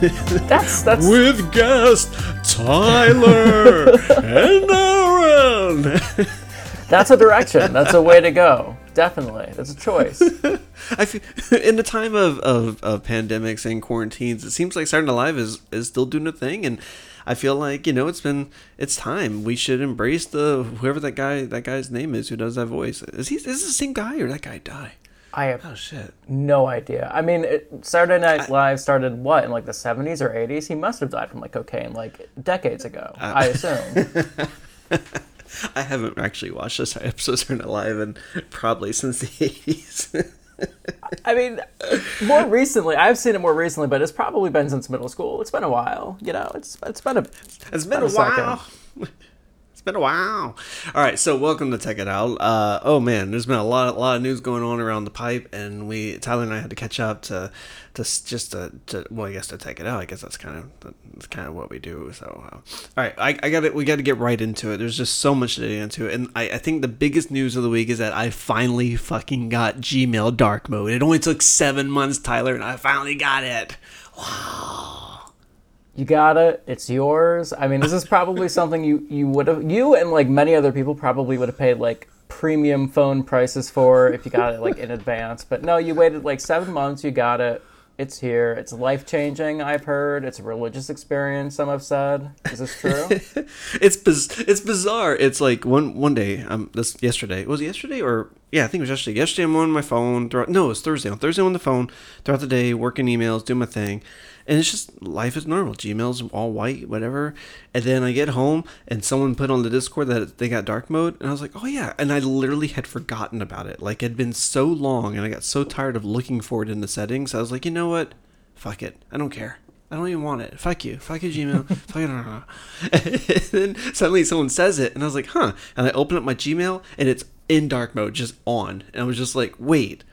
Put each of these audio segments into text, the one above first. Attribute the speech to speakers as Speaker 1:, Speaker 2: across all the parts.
Speaker 1: That's that's
Speaker 2: with guest Tyler and Aaron.
Speaker 1: that's a direction. That's a way to go. Definitely, that's a choice.
Speaker 2: I feel in the time of, of, of pandemics and quarantines, it seems like Saturday Night Live is, is still doing a thing, and I feel like you know it's been it's time we should embrace the whoever that guy that guy's name is who does that voice. Is he is this the same guy or that guy die?
Speaker 1: I have
Speaker 2: Oh shit!
Speaker 1: no idea. I mean, it, Saturday Night Live started what in like the '70s or '80s? He must have died from like cocaine like decades ago.
Speaker 2: Uh,
Speaker 1: I assume.
Speaker 2: I haven't actually watched this episode of Saturday Night Live and probably since the eighties.
Speaker 1: I mean, more recently, I've seen it more recently, but it's probably been since middle school. It's been a while. You know, it's it's been a.
Speaker 2: It's been
Speaker 1: Been
Speaker 2: a
Speaker 1: a second.
Speaker 2: It's been a while. All right, so welcome to Tech It Out. Uh, oh man, there's been a lot, a lot of news going on around the pipe, and we Tyler and I had to catch up to, to just to, to well, I guess to take it out. I guess that's kind of that's kind of what we do. So, uh, all right, I, I got it. We got to get right into it. There's just so much to get into it, and I, I think the biggest news of the week is that I finally fucking got Gmail dark mode. It only took seven months, Tyler, and I finally got it.
Speaker 1: You got it. It's yours. I mean, this is probably something you you would have you and like many other people probably would have paid like premium phone prices for if you got it like in advance. But no, you waited like seven months. You got it. It's here. It's life changing. I've heard. It's a religious experience. Some have said. Is this true?
Speaker 2: it's biz- it's bizarre. It's like one one day, um, this yesterday was it yesterday or yeah, I think it was yesterday. Yesterday, I'm on my phone. Throughout, no, it was Thursday. On Thursday, I'm on the phone throughout the day, working emails, doing my thing, and it's just life is normal. Gmail's all white, whatever. And then I get home, and someone put on the Discord that they got dark mode, and I was like, oh yeah, and I literally had forgotten about it. Like it had been so long, and I got so tired of looking for it in the settings. I was like, you know what, fuck it, I don't care. I don't even want it. Fuck you. Fuck you, Gmail. Fuck it. and then suddenly someone says it, and I was like, huh. And I open up my Gmail, and it's in dark mode, just on. And I was just like, wait.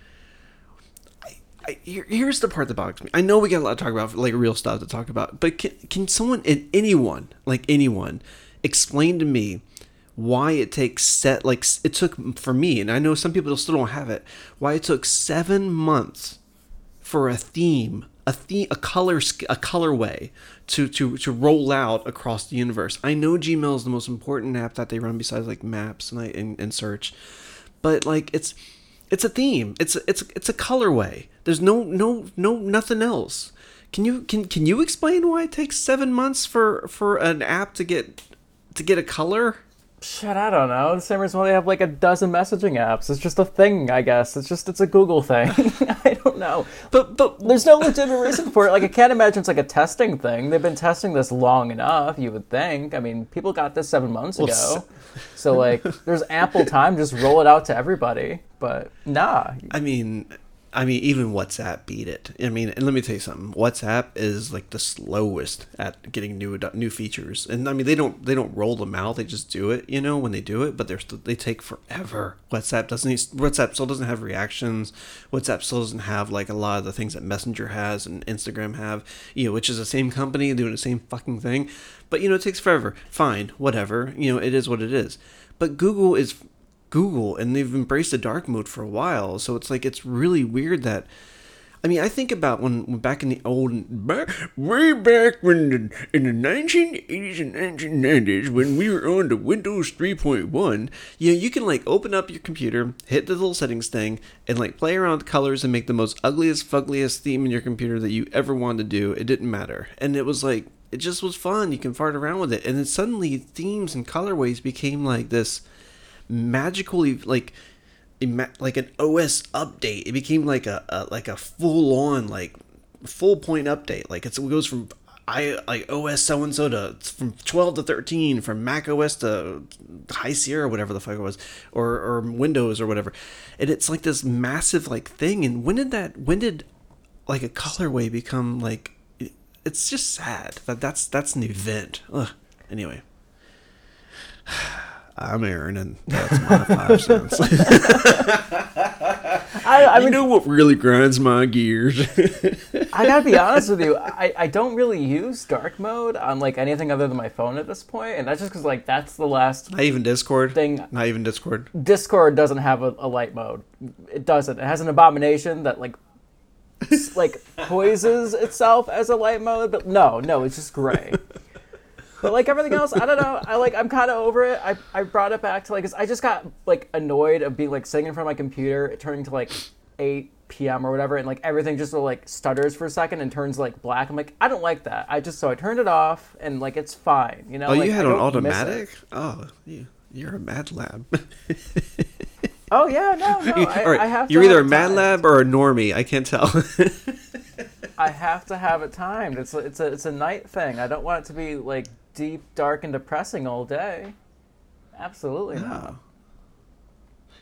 Speaker 2: I, here, here's the part that bothers me. I know we got a lot to talk about, like real stuff to talk about, but can, can someone, anyone, like anyone, explain to me why it takes set, like it took for me, and I know some people still don't have it, why it took seven months for a theme, a theme, a color, a colorway to to to roll out across the universe. I know Gmail is the most important app that they run besides like Maps and and, and search, but like it's it's a theme. It's a, it's a- it's a colorway. There's no no no nothing else. Can you can can you explain why it takes seven months for for an app to get to get a color?
Speaker 1: Shit, I don't know. The same reason why they have like a dozen messaging apps. It's just a thing, I guess. It's just it's a Google thing. I don't know.
Speaker 2: But but
Speaker 1: There's no legitimate reason for it. Like I can't imagine it's like a testing thing. They've been testing this long enough, you would think. I mean, people got this seven months ago. So like there's ample time, just roll it out to everybody. But nah.
Speaker 2: I mean, I mean, even WhatsApp beat it. I mean, and let me tell you something. WhatsApp is like the slowest at getting new new features, and I mean, they don't they don't roll them out. They just do it, you know, when they do it. But they're they take forever. WhatsApp doesn't. WhatsApp still doesn't have reactions. WhatsApp still doesn't have like a lot of the things that Messenger has and Instagram have. You know, which is the same company doing the same fucking thing. But you know, it takes forever. Fine, whatever. You know, it is what it is. But Google is Google and they've embraced the dark mode for a while. So it's like it's really weird that I mean, I think about when, when back in the old, back, way back when the, in the 1980s and 1990s when we were on the Windows 3.1, you know, you can like open up your computer, hit the little settings thing, and like play around with colors and make the most ugliest, fuggliest theme in your computer that you ever wanted to do. It didn't matter, and it was like it just was fun. You can fart around with it, and then suddenly themes and colorways became like this magical like like an OS update. It became like a, a like a full on like full point update. Like it goes from I like OS so and so to from twelve to thirteen, from Mac OS to High Sierra, whatever the fuck it was, or or Windows or whatever. And it's like this massive like thing. And when did that? When did like a colorway become like? It's just sad that that's that's an event. Ugh. Anyway. I'm Aaron, and that's my five cents.
Speaker 1: I, I
Speaker 2: you
Speaker 1: mean,
Speaker 2: know what really grinds my gears?
Speaker 1: I gotta be honest with you. I, I don't really use dark mode on like anything other than my phone at this point, and that's just because like that's the last
Speaker 2: Not even Discord.
Speaker 1: thing.
Speaker 2: Not even Discord.
Speaker 1: Discord doesn't have a, a light mode. It doesn't. It has an abomination that like like poises itself as a light mode, but no, no, it's just gray. But like everything else, I don't know. I like I'm kind of over it. I, I brought it back to like 'cause I just got like annoyed of being like sitting in front of my computer, turning to like 8 p.m. or whatever, and like everything just like stutters for a second and turns like black. I'm like I don't like that. I just so I turned it off and like it's fine. You know.
Speaker 2: Oh,
Speaker 1: like,
Speaker 2: you had
Speaker 1: I
Speaker 2: on
Speaker 1: don't miss it.
Speaker 2: automatic? Oh, you, you're a Mad Lab.
Speaker 1: Oh yeah, no, no. I,
Speaker 2: right,
Speaker 1: I have. To
Speaker 2: you're either a Mad. Lab or a normie. I can't tell.
Speaker 1: I have to have it timed. It's it's a it's a night thing. I don't want it to be like deep, dark, and depressing all day. Absolutely not.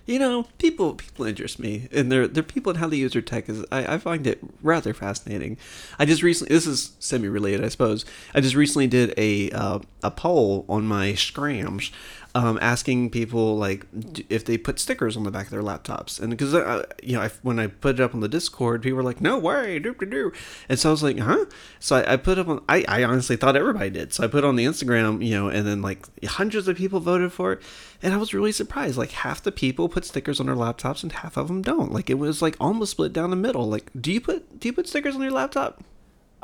Speaker 2: you know, people people interest me, and they're they're people and how they use their tech is I, I find it rather fascinating. I just recently this is semi related, I suppose. I just recently did a uh, a poll on my scrams. Um, asking people like if they put stickers on the back of their laptops, and because uh, you know I, when I put it up on the Discord, people were like, "No way, doop doop do," and so I was like, "Huh?" So I, I put up on. I, I honestly thought everybody did, so I put it on the Instagram, you know, and then like hundreds of people voted for it, and I was really surprised. Like half the people put stickers on their laptops, and half of them don't. Like it was like almost split down the middle. Like, do you put do you put stickers on your laptop?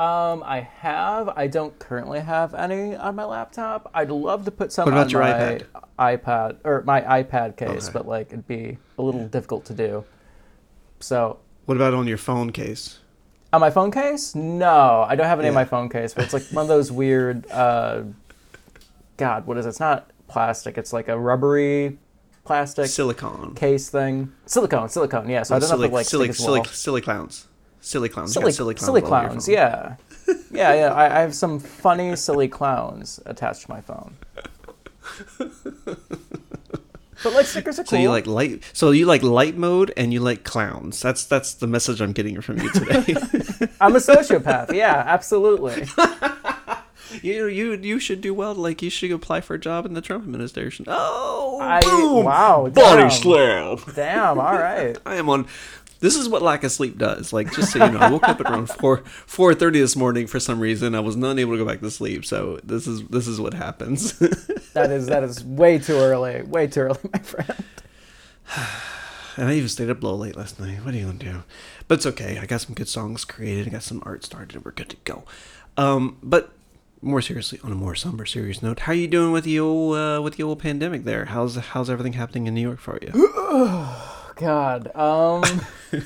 Speaker 1: Um, I have. I don't currently have any on my laptop. I'd love to put some on my
Speaker 2: iPad?
Speaker 1: iPad or my iPad case,
Speaker 2: Okay.
Speaker 1: but like it'd be a little difficult to do. So
Speaker 2: What about on your phone case?
Speaker 1: on my phone case, no, I don't have any on
Speaker 2: Yeah.
Speaker 1: my phone case. But it's like one of those weird. Uh, God, what is it? It's not plastic. It's like a rubbery plastic
Speaker 2: silicone
Speaker 1: case thing. Silicone, silicone. Yeah. So I don't
Speaker 2: silly,
Speaker 1: have to like stick as
Speaker 2: silly, clowns. Silly clowns.
Speaker 1: Silly,
Speaker 2: silly clowns.
Speaker 1: silly
Speaker 2: all over your
Speaker 1: clowns. Yeah, yeah, yeah. I, I have some funny, silly clowns attached to my phone. But like stickers are cool.
Speaker 2: So you like light. So you like light mode, and you like clowns. That's that's the message I'm getting from you today.
Speaker 1: I'm a sociopath. Yeah, absolutely.
Speaker 2: you you you should do well. Like you should apply for a job in the Trump administration. Oh,
Speaker 1: I
Speaker 2: boom!
Speaker 1: wow.
Speaker 2: body
Speaker 1: damn.
Speaker 2: slam.
Speaker 1: Damn. All right.
Speaker 2: I am on. This is what lack of sleep does. Like just so you know, I woke up at around four four thirty this morning for some reason. I was not able to go back to sleep. So this is this is what happens.
Speaker 1: That is that is way too early. Way too early, my friend.
Speaker 2: And I even stayed up a little late last night. What are you gonna do? But it's okay. I got some good songs created. I got some art started. We're good to go. Um, but more seriously, on a more somber, serious note, how are you doing with the old uh, with the old pandemic there? How's how's everything happening in New York for you?
Speaker 1: God. Um.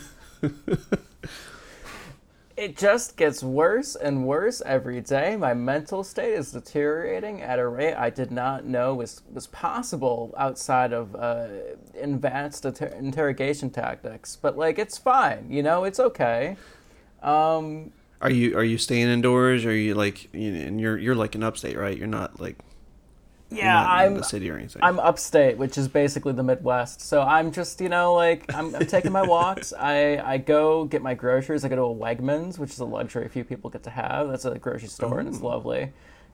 Speaker 1: it just gets worse and worse every day. My mental state is deteriorating at a rate I did not know was was possible outside of uh, advanced inter- interrogation tactics. But like, it's fine. You know, it's okay. Um.
Speaker 2: Are you are you staying indoors? Or are you like you know, and you're you're like in upstate, right? You're not like
Speaker 1: Yeah, I'm.
Speaker 2: the city or anything.
Speaker 1: I'm upstate, which is basically the Midwest. So I'm just, you know, like I'm, I'm taking my walks. I, I go get my groceries. I go to a Wegmans, which is a luxury few people get to have. That's a grocery store and it's lovely.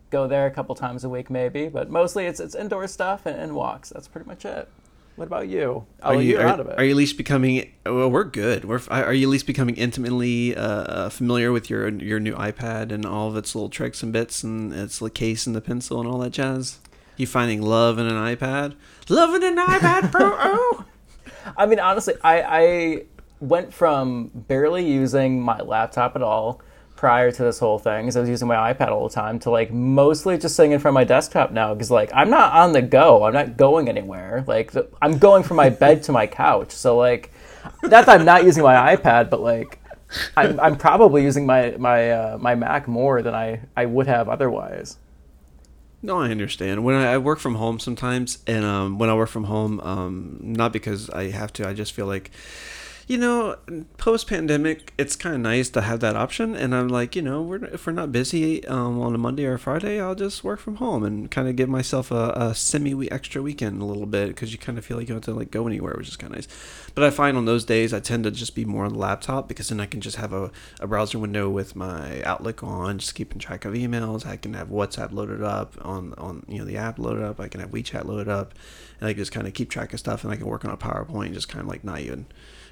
Speaker 1: Go there a couple times a week, maybe, but mostly it's it's indoor stuff and, and walks. That's pretty much it. What about you? Oh,
Speaker 2: are you
Speaker 1: you're
Speaker 2: are,
Speaker 1: out of it.
Speaker 2: are you at least becoming? Well, we're good. We're are you at least becoming intimately uh, familiar with your your new iPad and all of its little tricks and bits and its little case and the pencil and all that jazz? You finding love in an iPad? Love in an iPad Pro? Oh,
Speaker 1: I mean, honestly, I, I went from barely using my laptop at all prior to this whole thing, because I was using my iPad all the time, to like mostly just sitting in front of my desktop now, because like I'm not on the go, I'm not going anywhere. Like the, I'm going from my bed to my couch, so like that's I'm not using my iPad, but like. I'm, I'm probably using my my uh, my Mac more than I, I would have otherwise.
Speaker 2: No, I understand. When I, I work from home sometimes, and um, when I work from home, um, not because I have to, I just feel like, you know, post pandemic, it's kind of nice to have that option. And I'm like, you know, we're, if we're not busy um, on a Monday or a Friday, I'll just work from home and kind of give myself a, a semi extra weekend a little bit because you kind of feel like you don't have to like go anywhere, which is kind of nice. But I find on those days, I tend to just be more on the laptop because then I can just have a, a browser window with my Outlook on, just keeping track of emails. I can have WhatsApp loaded up on, on you know the app loaded up. I can have WeChat loaded up, and I can just kind of keep track of stuff. And I can work on a PowerPoint, just kind of like not even.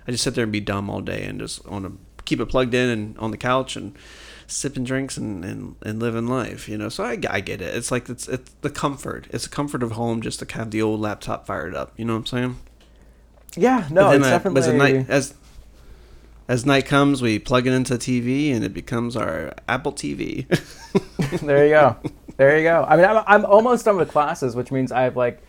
Speaker 2: I just sit there and be dumb all day and just on a keep it plugged in and on the couch and sipping drinks and, and, and living life, you know. So I, I get it. It's like it's it's the comfort. It's the comfort of home just to have the old laptop fired up. You know what I'm saying?
Speaker 1: Yeah, no, it's
Speaker 2: I,
Speaker 1: definitely.
Speaker 2: As, night, as as night comes, we plug it into TV and it becomes our Apple TV.
Speaker 1: there you go. There you go. I mean, I'm, I'm almost done with classes, which means I have like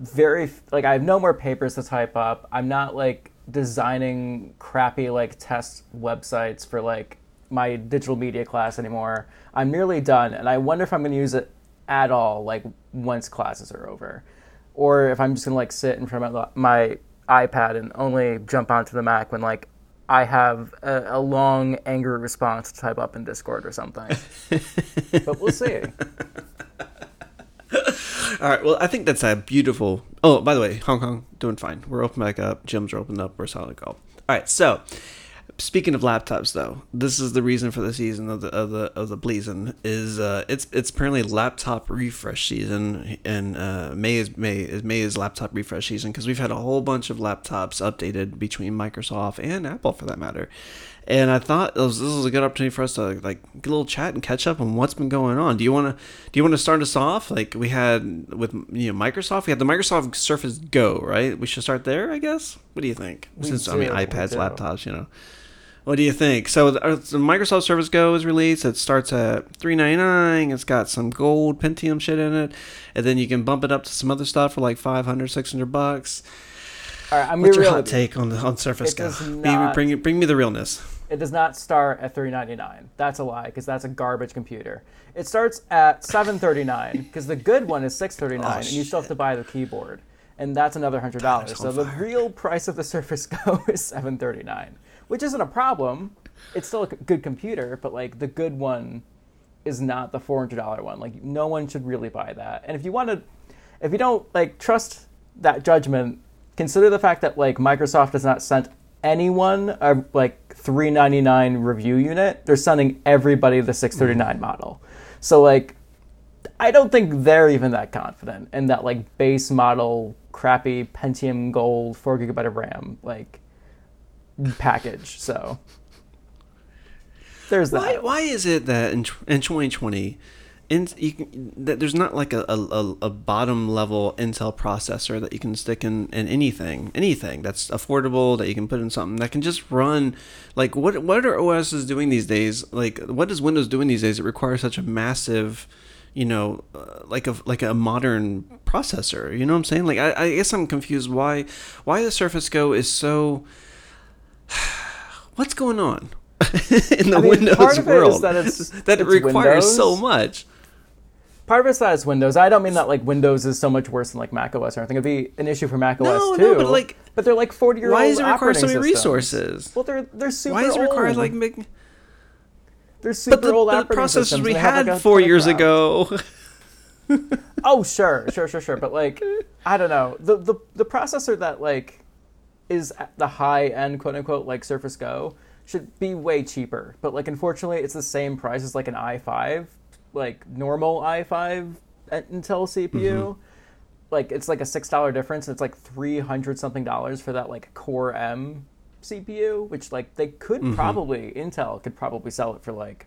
Speaker 1: very like I have no more papers to type up. I'm not like designing crappy like test websites for like my digital media class anymore. I'm nearly done, and I wonder if I'm going to use it at all, like once classes are over, or if I'm just going to like sit in front of my iPad and only jump onto the Mac when like I have a, a long angry response to type up in Discord or something. but we'll see.
Speaker 2: All right. Well, I think that's a beautiful. Oh, by the way, Hong Kong doing fine. We're open back up. Gyms are opened up. We're solid gold. All right. So Speaking of laptops, though, this is the reason for the season of the of the of the Bleason is uh, it's it's apparently laptop refresh season, and uh, May is May is May is laptop refresh season because we've had a whole bunch of laptops updated between Microsoft and Apple for that matter, and I thought was, this was a good opportunity for us to like get a little chat and catch up on what's been going on. Do you want to do you want to start us off? Like we had with you know Microsoft, we had the Microsoft Surface Go, right? We should start there, I guess. What do you think?
Speaker 1: We
Speaker 2: Since
Speaker 1: do,
Speaker 2: I mean iPads, laptops, you know. What do you think? So the uh, Microsoft Surface Go is released. It starts at three ninety nine. It's got some gold Pentium shit in it, and then you can bump it up to some other stuff for like 500, 600 bucks.
Speaker 1: All right, I'm
Speaker 2: What's your
Speaker 1: real
Speaker 2: hot take on the on Surface
Speaker 1: It
Speaker 2: Go?
Speaker 1: not-
Speaker 2: bring bring me the realness.
Speaker 1: It does not start at 399. That's a lie because that's a garbage computer. It starts at 739 because the good one is 639
Speaker 2: Oh,
Speaker 1: and you still have to buy the keyboard. And that's another hundred dollars.
Speaker 2: Tyler's
Speaker 1: So the
Speaker 2: fire.
Speaker 1: real price of the Surface Go is 739, which isn't a problem. It's still a good computer, but like the good one is not the $400 one. Like no one should really buy that. And if you want to, if you don't like trust that judgment, consider the fact that like Microsoft has not sent anyone a like 399 review unit. They're sending everybody the 639 mm-hmm. model. So like I don't think they're even that confident in that like base model crappy Pentium Gold 4 gigabyte of RAM like package. So there's that.
Speaker 2: Why, why is it that in, in 2020, in, you can, there's not like a, a, a- bottom level Intel processor that you can stick in, in anything, anything that's affordable that you can put in something that can just run like what what are OSs doing these days? Like what is Windows doing these days? It requires such a massive, you know, uh, like a like a modern processor. You know what I'm saying? Like I, I guess I'm confused why why the Surface Go is so. What's going on? in the
Speaker 1: I mean,
Speaker 2: Windows
Speaker 1: part of it is
Speaker 2: world
Speaker 1: that
Speaker 2: that it requires so much.
Speaker 1: Part of it's that it's Windows. I don't mean that like Windows is so much worse than like Mac OS or anything. It'd be an issue for Mac OS
Speaker 2: No,
Speaker 1: too.
Speaker 2: no, but, like,
Speaker 1: but they're like forty year old.
Speaker 2: Why does it require so many resources?
Speaker 1: Well, they're they're super
Speaker 2: Why does it require
Speaker 1: old.
Speaker 2: like big?
Speaker 1: they're super
Speaker 2: But the,
Speaker 1: old
Speaker 2: the processors
Speaker 1: systems,
Speaker 2: we
Speaker 1: and they have,
Speaker 2: had
Speaker 1: like,
Speaker 2: four years ago.
Speaker 1: Oh, sure, sure, sure, sure. But like, I don't know. The the the processor that like is at the high end, quote unquote, like Surface Go should be way cheaper. But like, unfortunately, it's the same price as like an i5, like normal i5 Intel CPU. Mm-hmm. Like, it's like a six dollar difference, and it's like three hundred something dollars for that like Core M CPU, which like they could mm-hmm. probably Intel could probably sell it for like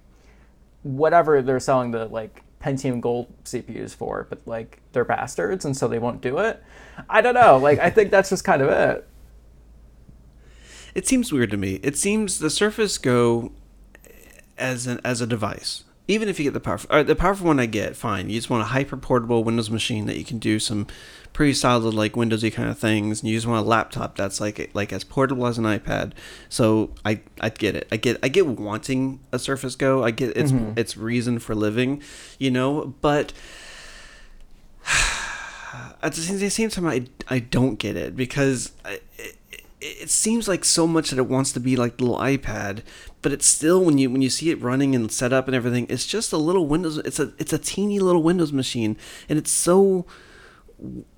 Speaker 1: whatever they're selling the like Pentium Gold CPUs for, but like they're bastards and so they won't do it. I don't know. Like I think that's just kind of it.
Speaker 2: It seems weird to me. It seems the Surface Go as an as a device. Even if you get the powerful, the powerful one, I get fine. You just want a hyper portable Windows machine that you can do some pretty solid like Windowsy kind of things, and you just want a laptop that's like like as portable as an iPad. So I I get it. I get I get wanting a Surface Go. I get its mm-hmm. its reason for living, you know. But at the same, the same time, I, I don't get it because I, it, seems like so much that it wants to be like the little iPad, but it's still when you when you see it running and set up and everything, it's just a little Windows. It's a it's a teeny little Windows machine, and it's so.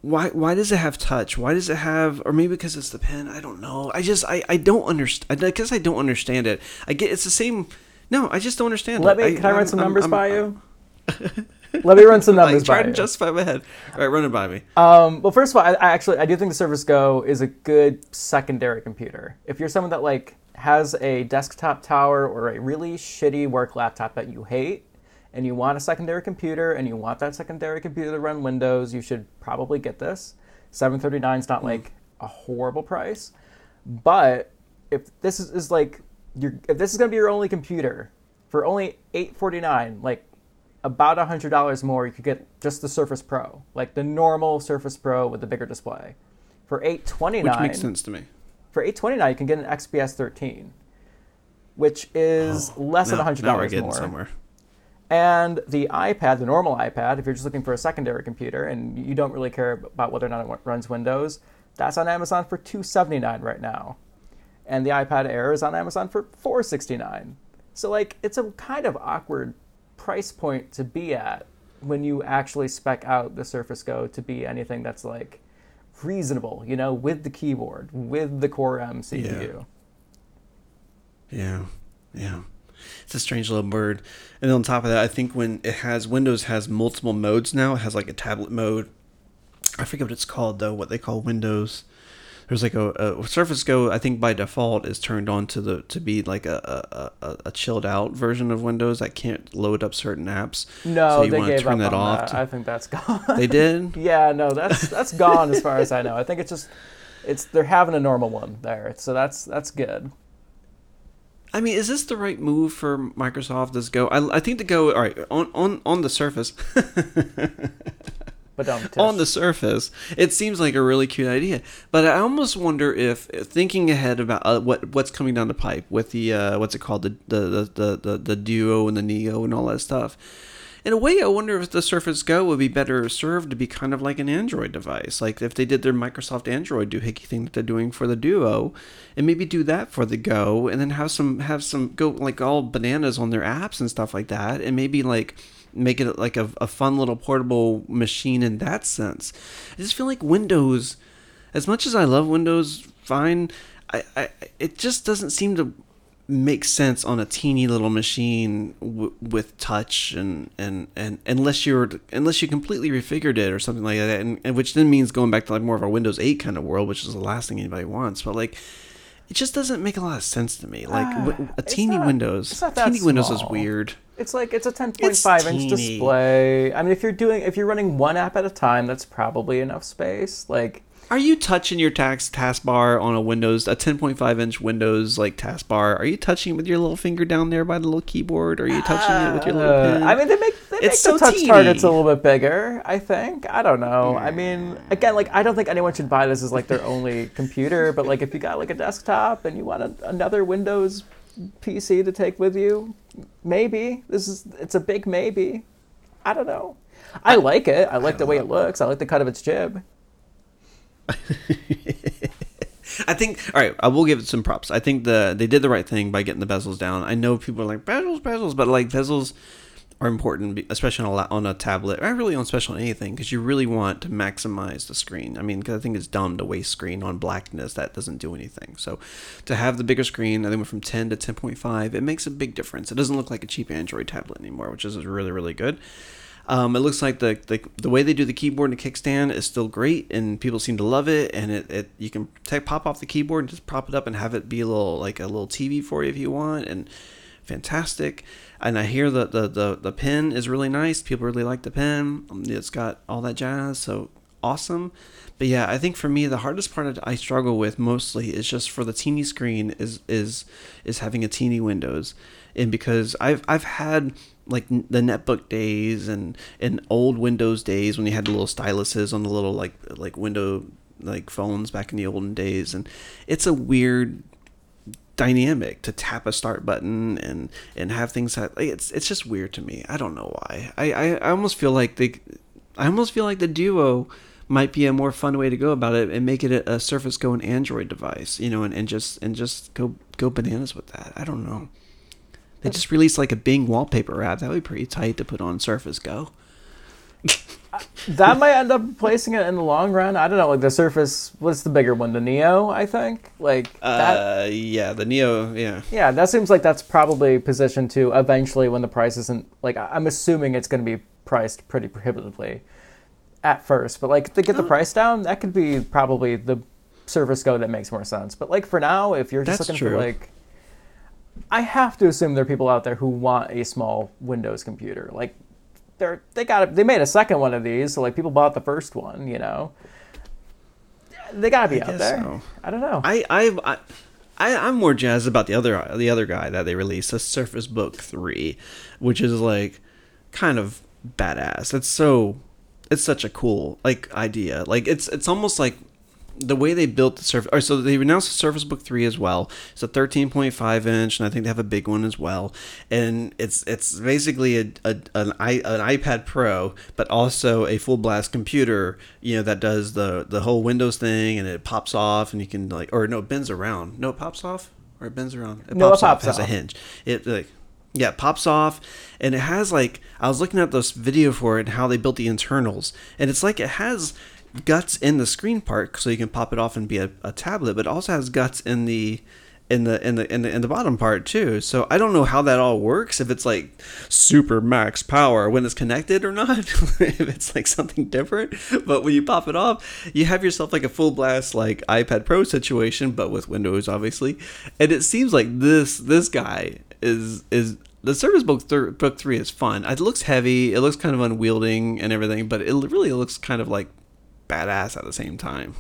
Speaker 2: Why why does it have touch? Why does it have or maybe because it's the pen? I don't know. I just I, I don't understand. I guess I don't understand it. I get it's the same. No, I just don't understand.
Speaker 1: Let
Speaker 2: it.
Speaker 1: me
Speaker 2: I,
Speaker 1: can I run
Speaker 2: I'm-
Speaker 1: some
Speaker 2: I'm-
Speaker 1: numbers
Speaker 2: I'm-
Speaker 1: by you? Let me run some numbers
Speaker 2: trying
Speaker 1: you.
Speaker 2: to justify my head. All right, run it by me.
Speaker 1: Um, well, first of all, I, I actually I do think the Surface Go is a good secondary computer. If you're someone that like has a desktop tower or a really shitty work laptop that you hate, and you want a secondary computer and you want that secondary computer to run Windows, you should probably get this. 739 is not like a horrible price, but if this is, is like your if this is going to be your only computer for only 849, like about $100 more, you could get just the Surface Pro, like the normal Surface Pro with the bigger display. For 829
Speaker 2: Which makes sense to me.
Speaker 1: for 829 you can get an XPS 13, which is oh, less
Speaker 2: Now-
Speaker 1: than $100
Speaker 2: now we're getting
Speaker 1: more.
Speaker 2: somewhere.
Speaker 1: And the iPad, the normal iPad, if you're just looking for a secondary computer and you don't really care about whether or not it runs Windows, that's on Amazon for 279 right now. And the iPad Air is on Amazon for 469. So like it's a kind of awkward price point to be at when you actually spec out the Surface Go to be anything that's like reasonable, you know, with the keyboard, with the Core M CPU.
Speaker 2: Yeah, yeah. It's a strange little bird. And on top of that, I think when it has Windows has multiple modes now. It has like a tablet mode. I forget what it's called though. What they call Windows. There's like a, a Surface Go. I think by default is turned on to the to be like a a, a, a chilled out version of Windows that can't load up certain apps.
Speaker 1: No,
Speaker 2: so you
Speaker 1: they gave
Speaker 2: turn
Speaker 1: up
Speaker 2: that
Speaker 1: on
Speaker 2: off
Speaker 1: that.
Speaker 2: to-
Speaker 1: I think that's gone.
Speaker 2: They did.
Speaker 1: Yeah, no, that's that's gone as far as I know. I think it's just it's they're having a normal one there, so that's that's good.
Speaker 2: I mean, is this the right move for Microsoft? This Go? I, I think the Go. All right, on on on the surface. On the surface, it seems like a really cute idea. But I almost wonder if thinking ahead about uh, what what's coming down the pipe with the uh, what's it called the the, the the the the Duo and the Neo and all that stuff. In a way, I wonder if the Surface Go would be better served to be kind of like an Android device. Like if they did their Microsoft Android doohickey thing that they're doing for the Duo, and maybe do that for the Go, and then have some have some go like all bananas on their apps and stuff like that, and maybe like make it like a, a fun little portable machine in that sense. I just feel like Windows, as much as I love Windows, fine, I, I it just doesn't seem to make sense on a teeny little machine w- with touch and, and and unless you're unless you completely refigured it or something like that and, and which then means going back to like more of a windows 8 kind of world which is the last thing anybody wants but like it just doesn't make a lot of sense to me like
Speaker 1: Ah,
Speaker 2: a
Speaker 1: it's
Speaker 2: teeny
Speaker 1: not-
Speaker 2: windows
Speaker 1: it's not that
Speaker 2: teeny windows is weird
Speaker 1: It's like it's a 10.5
Speaker 2: It's
Speaker 1: inch display. I mean, if you're doing if you're running one app at a time, that's probably enough space. Like
Speaker 2: Are you touching your tax taskbar on a Windows, a 10.5 inch Windows like taskbar? Are you touching it with your little finger down there by the little keyboard? Are you touching it with your little
Speaker 1: Uh,
Speaker 2: pen?
Speaker 1: I mean, they make they make
Speaker 2: It's
Speaker 1: the
Speaker 2: so
Speaker 1: touch
Speaker 2: teeny.
Speaker 1: targets a little bit bigger. I think. I don't know. I mean, again, like I don't think anyone should buy this as like their only computer. But like, if you got like a desktop and you want a, another Windows PC to take with you, maybe this is it's a big maybe. I don't know. I like it. I like the way it looks. I like the cut of its jib.
Speaker 2: I think. All right, I will give it some props. I think the they did the right thing by getting the bezels down. I know people are like bezels, bezels, but like bezels are important, especially on a on a tablet. Or really on special on anything because you really want to maximize the screen. I mean, because I think it's dumb to waste screen on blackness that doesn't do anything. So to have the bigger screen, I think went from 10 to 10.5. It makes a big difference. It doesn't look like a cheap Android tablet anymore, which is really really good. Um, it looks like the, the the way they do the keyboard and the kickstand is still great, and people seem to love it. And it, it you can take pop off the keyboard and just prop it up and have it be a little like a little TV for you if you want, and fantastic. And I hear that the, the the pen is really nice. People really like the pen. Um, It's got all that jazz, so awesome. But yeah, I think for me the hardest part I struggle with mostly is just for the teeny screen is is is having a teeny Windows, and because I've I've had like the netbook days and and old Windows days when you had the little styluses on the little like like window like phones back in the olden days, and it's a weird dynamic to tap a start button and and have things that like, it's it's just weird to me. I don't know why. I I, I almost feel like they I almost feel like the Duo might be a more fun way to go about it and make it a, a Surface Go and Android device, you know, and, and just and just go go bananas with that. I don't know. They just released like a Bing wallpaper app. That would be pretty tight to put on Surface Go.
Speaker 1: that might end up replacing it in the long run. I don't know. Like the Surface, what's the bigger one? The Neo, I think. Like that.
Speaker 2: Uh, yeah, the Neo, yeah.
Speaker 1: Yeah, that seems like that's probably positioned to eventually when the price isn't like I'm assuming it's going to be priced pretty prohibitively at first, but like to get the oh. price down, that could be probably the Surface Go that makes more sense. But like for now, if you're just
Speaker 2: That's
Speaker 1: looking
Speaker 2: true.
Speaker 1: for like I have to assume there are people out there who want a small Windows computer. Like they're they got a, they made a second one of these, so like people bought the first one, you know. They gotta be
Speaker 2: I
Speaker 1: out
Speaker 2: guess
Speaker 1: there.
Speaker 2: so.
Speaker 1: I don't know.
Speaker 2: I I I. I, I'm more jazzed about the other the other guy that they released, the Surface Book Three, which is like kind of badass. It's so it's such a cool like idea. Like it's it's almost like the way they built the Surface. Or so they announced the Surface Book Three as well. It's a 13.5 inch, and I think they have a big one as well. And it's it's basically a, a an, i an iPad Pro, but also a full blast computer. You know that does the the whole Windows thing, and it pops off, and you can like or no, it bends around. No, it pops off or it bends around. It
Speaker 1: No, it pops off.
Speaker 2: Has a hinge. It like yeah, it pops off, and it has like I was looking at this video for it and how they built the internals, and it's like it has guts in the screen part, so you can pop it off and be a, a tablet, but it also has guts in the in the in the in the in the bottom part too. So I don't know how that all works. If it's like super max power when it's connected or not. if it's like something different, but when you pop it off, you have yourself like a full blast like iPad Pro situation, but with Windows obviously. And it seems like this this guy is is the Surface Book thir- Book Three is fun. It looks heavy. It looks kind of unwielding and everything, but it really looks kind of like badass at the same time.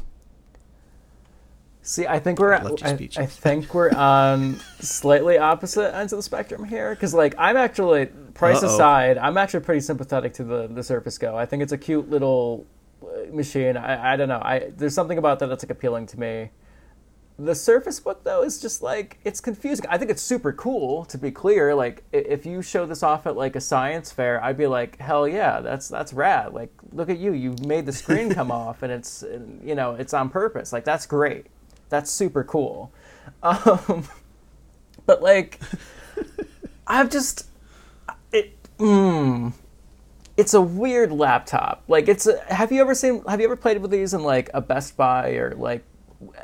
Speaker 1: See, I think we're
Speaker 2: I
Speaker 1: I. I think we're on slightly opposite ends of the spectrum here. Because like I'm actually price
Speaker 2: Uh-oh.
Speaker 1: aside, I'm actually pretty sympathetic to the the Surface Go. I think it's a cute little uh, machine. I I don't know. I there's something about that that's like appealing to me. The Surface Book though is just like it's confusing. I think it's super cool to be clear. Like if you show this off at like a science fair, I'd be like, hell yeah, that's that's rad. Like look at you, you made the screen come off, and it's and, you know it's on purpose. Like that's great. That's super cool. Um, but like, I've just it. Mm, it's a weird laptop. Like it's. A, have you ever seen? Have you ever played with these in like a Best Buy or like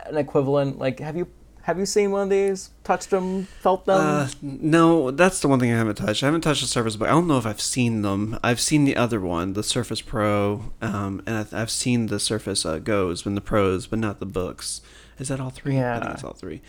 Speaker 1: an equivalent? Like have you have you seen one of these? Touched them? Felt them?
Speaker 2: Uh, no, that's the one thing I haven't touched. I haven't touched the Surface, but I don't know if I've seen them. I've seen the other one, the Surface Pro, um, and I've, I've seen the Surface uh, Goes and the Pros, but not the books. Is that all three? I
Speaker 1: Yeah.
Speaker 2: think it's all three.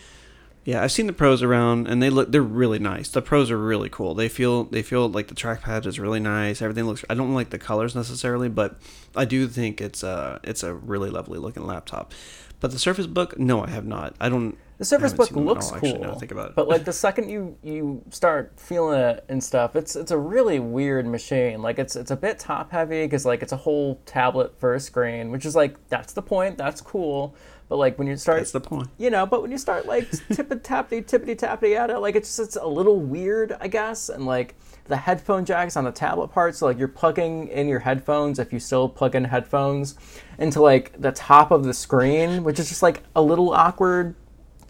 Speaker 2: Yeah, I've seen the pros around, and they look they're really nice. The pros are really cool. They feel they feel like the trackpad is really nice. Everything looks. I don't like the colors necessarily, but I do think it's a it's a really lovely looking laptop. But the Surface Book, no, I have not. I don't.
Speaker 1: The Surface Book
Speaker 2: seen them at
Speaker 1: looks
Speaker 2: all,
Speaker 1: cool,
Speaker 2: actually, now think about it.
Speaker 1: but like the second you you start feeling it and stuff, it's it's a really weird machine. Like it's it's a bit top heavy because like it's a whole tablet first screen, which is like that's the point. That's cool. But like when you start,
Speaker 2: That's the point.
Speaker 1: you know. But when you start like tippity tappity tippity tappity at it, like it's just it's a little weird, I guess. And like the headphone jacks on the tablet part, so like you're plugging in your headphones if you still plug in headphones into like the top of the screen, which is just like a little awkward,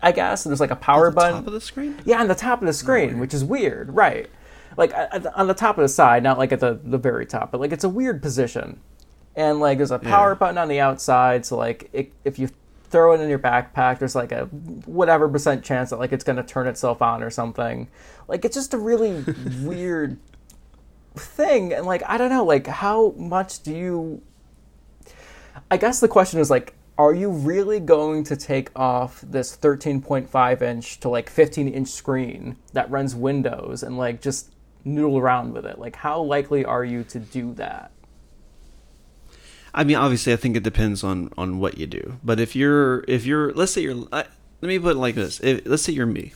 Speaker 1: I guess. And there's like a power button.
Speaker 2: top of the screen.
Speaker 1: Yeah, on the top of the screen, which is weird, right? Like at at the- on the top of the side, not like at the the very top, but like it's a weird position. And like there's a power
Speaker 2: Yeah.
Speaker 1: button on the outside, so like it, if you throw it in your backpack, there's like a whatever percent chance that like it's gonna turn itself on or something. Like it's just a really weird thing, and like I don't know, like how much do you? I guess the question is like, are you really going to take off this 13.5 inch to like 15 inch screen that runs Windows and like just noodle around with it? Like, how likely are you to do that?
Speaker 2: I mean, obviously, I think it depends on on what you do. But if you're if you're let's say you're let me put it like this. If, let's say you're me,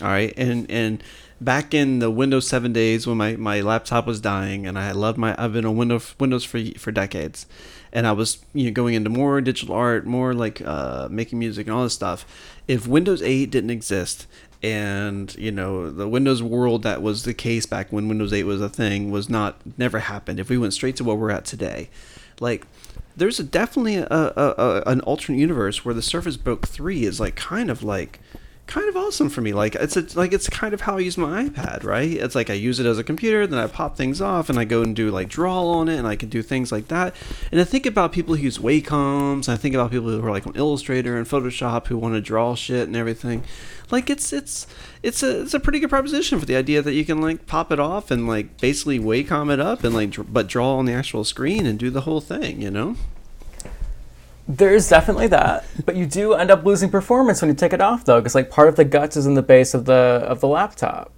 Speaker 2: all right, and and back in the Windows 7 days when my, my laptop was dying and I loved my I've been on Windows Windows for for decades, and I was you know going into more digital art, more like uh, making music and all this stuff. If Windows 8 didn't exist and you know the Windows world that was the case back when Windows 8 was a thing was not never happened. If we went straight to where we're at today, like there's a definitely a, a, a an alternate universe where the Surface Book 3 is like kind of like kind of awesome for me. Like it's a, like it's kind of how I use my iPad right? It's like I use it as a computer then I pop things off and I go and do like draw on it and I can do things like that. And I think about people who use Wacoms, I think about people who are like on Illustrator and Photoshop who want to draw shit and everything. Like it's it's it's a it's a pretty good proposition for the idea that you can like pop it off and like basically Wacom it up and like dr- but draw on the actual screen and do the whole thing you know
Speaker 1: There's definitely that, but you do end up losing performance when you take it off, though, because like part of the guts is in the base of the of the laptop.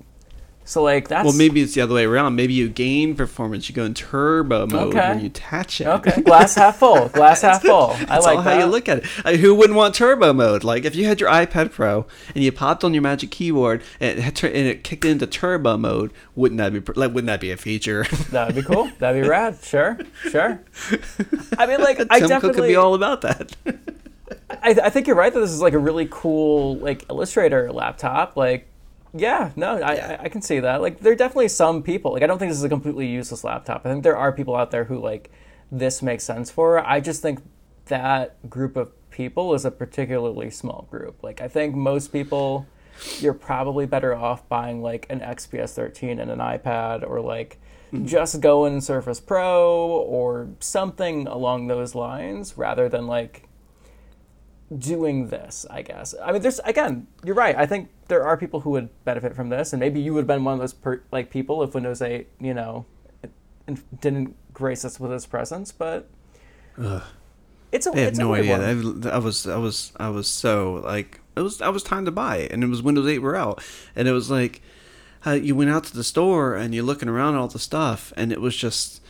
Speaker 1: So like that's
Speaker 2: Well, maybe it's the other way around. Maybe you gain performance. You go in turbo mode
Speaker 1: Okay.
Speaker 2: when you attach it.
Speaker 1: okay. Glass half full. Glass half full. I
Speaker 2: That's
Speaker 1: like
Speaker 2: all
Speaker 1: that.
Speaker 2: how you look at it. Uh, who wouldn't want turbo mode? Like if you had your iPad Pro and you popped on your Magic Keyboard and it, and it kicked into turbo mode, wouldn't that be like wouldn't that be a feature?
Speaker 1: That'd be cool. That'd be rad. Sure, sure. I mean, like I
Speaker 2: Tim Cook
Speaker 1: definitely.
Speaker 2: could be all about that.
Speaker 1: I, I think you're right that this is like a really cool like Illustrator laptop. Like, yeah, no, I,
Speaker 2: Yeah.
Speaker 1: I, I can see that. Like, there are definitely some people. Like, I don't think this is a completely useless laptop. I think there are people out there who like this makes sense for. I just think that group of people is a particularly small group. Like, I think most people, you're probably better off buying like an XPS 13 and an iPad or like. Mm-hmm. Just going Surface Pro or something along those lines rather than like doing this, I guess. I mean, there's again, you're right. I think there are people who would benefit from this, and maybe you would have been one of those per, like people if Windows 8, you know, didn't grace us with its presence. But it's a
Speaker 2: I
Speaker 1: have
Speaker 2: no idea. I, I was I was I was so like it was I was time to buy it, and it was Windows 8 were out, and it was like uh, you went out to the store and you're looking around at all the stuff, and it was just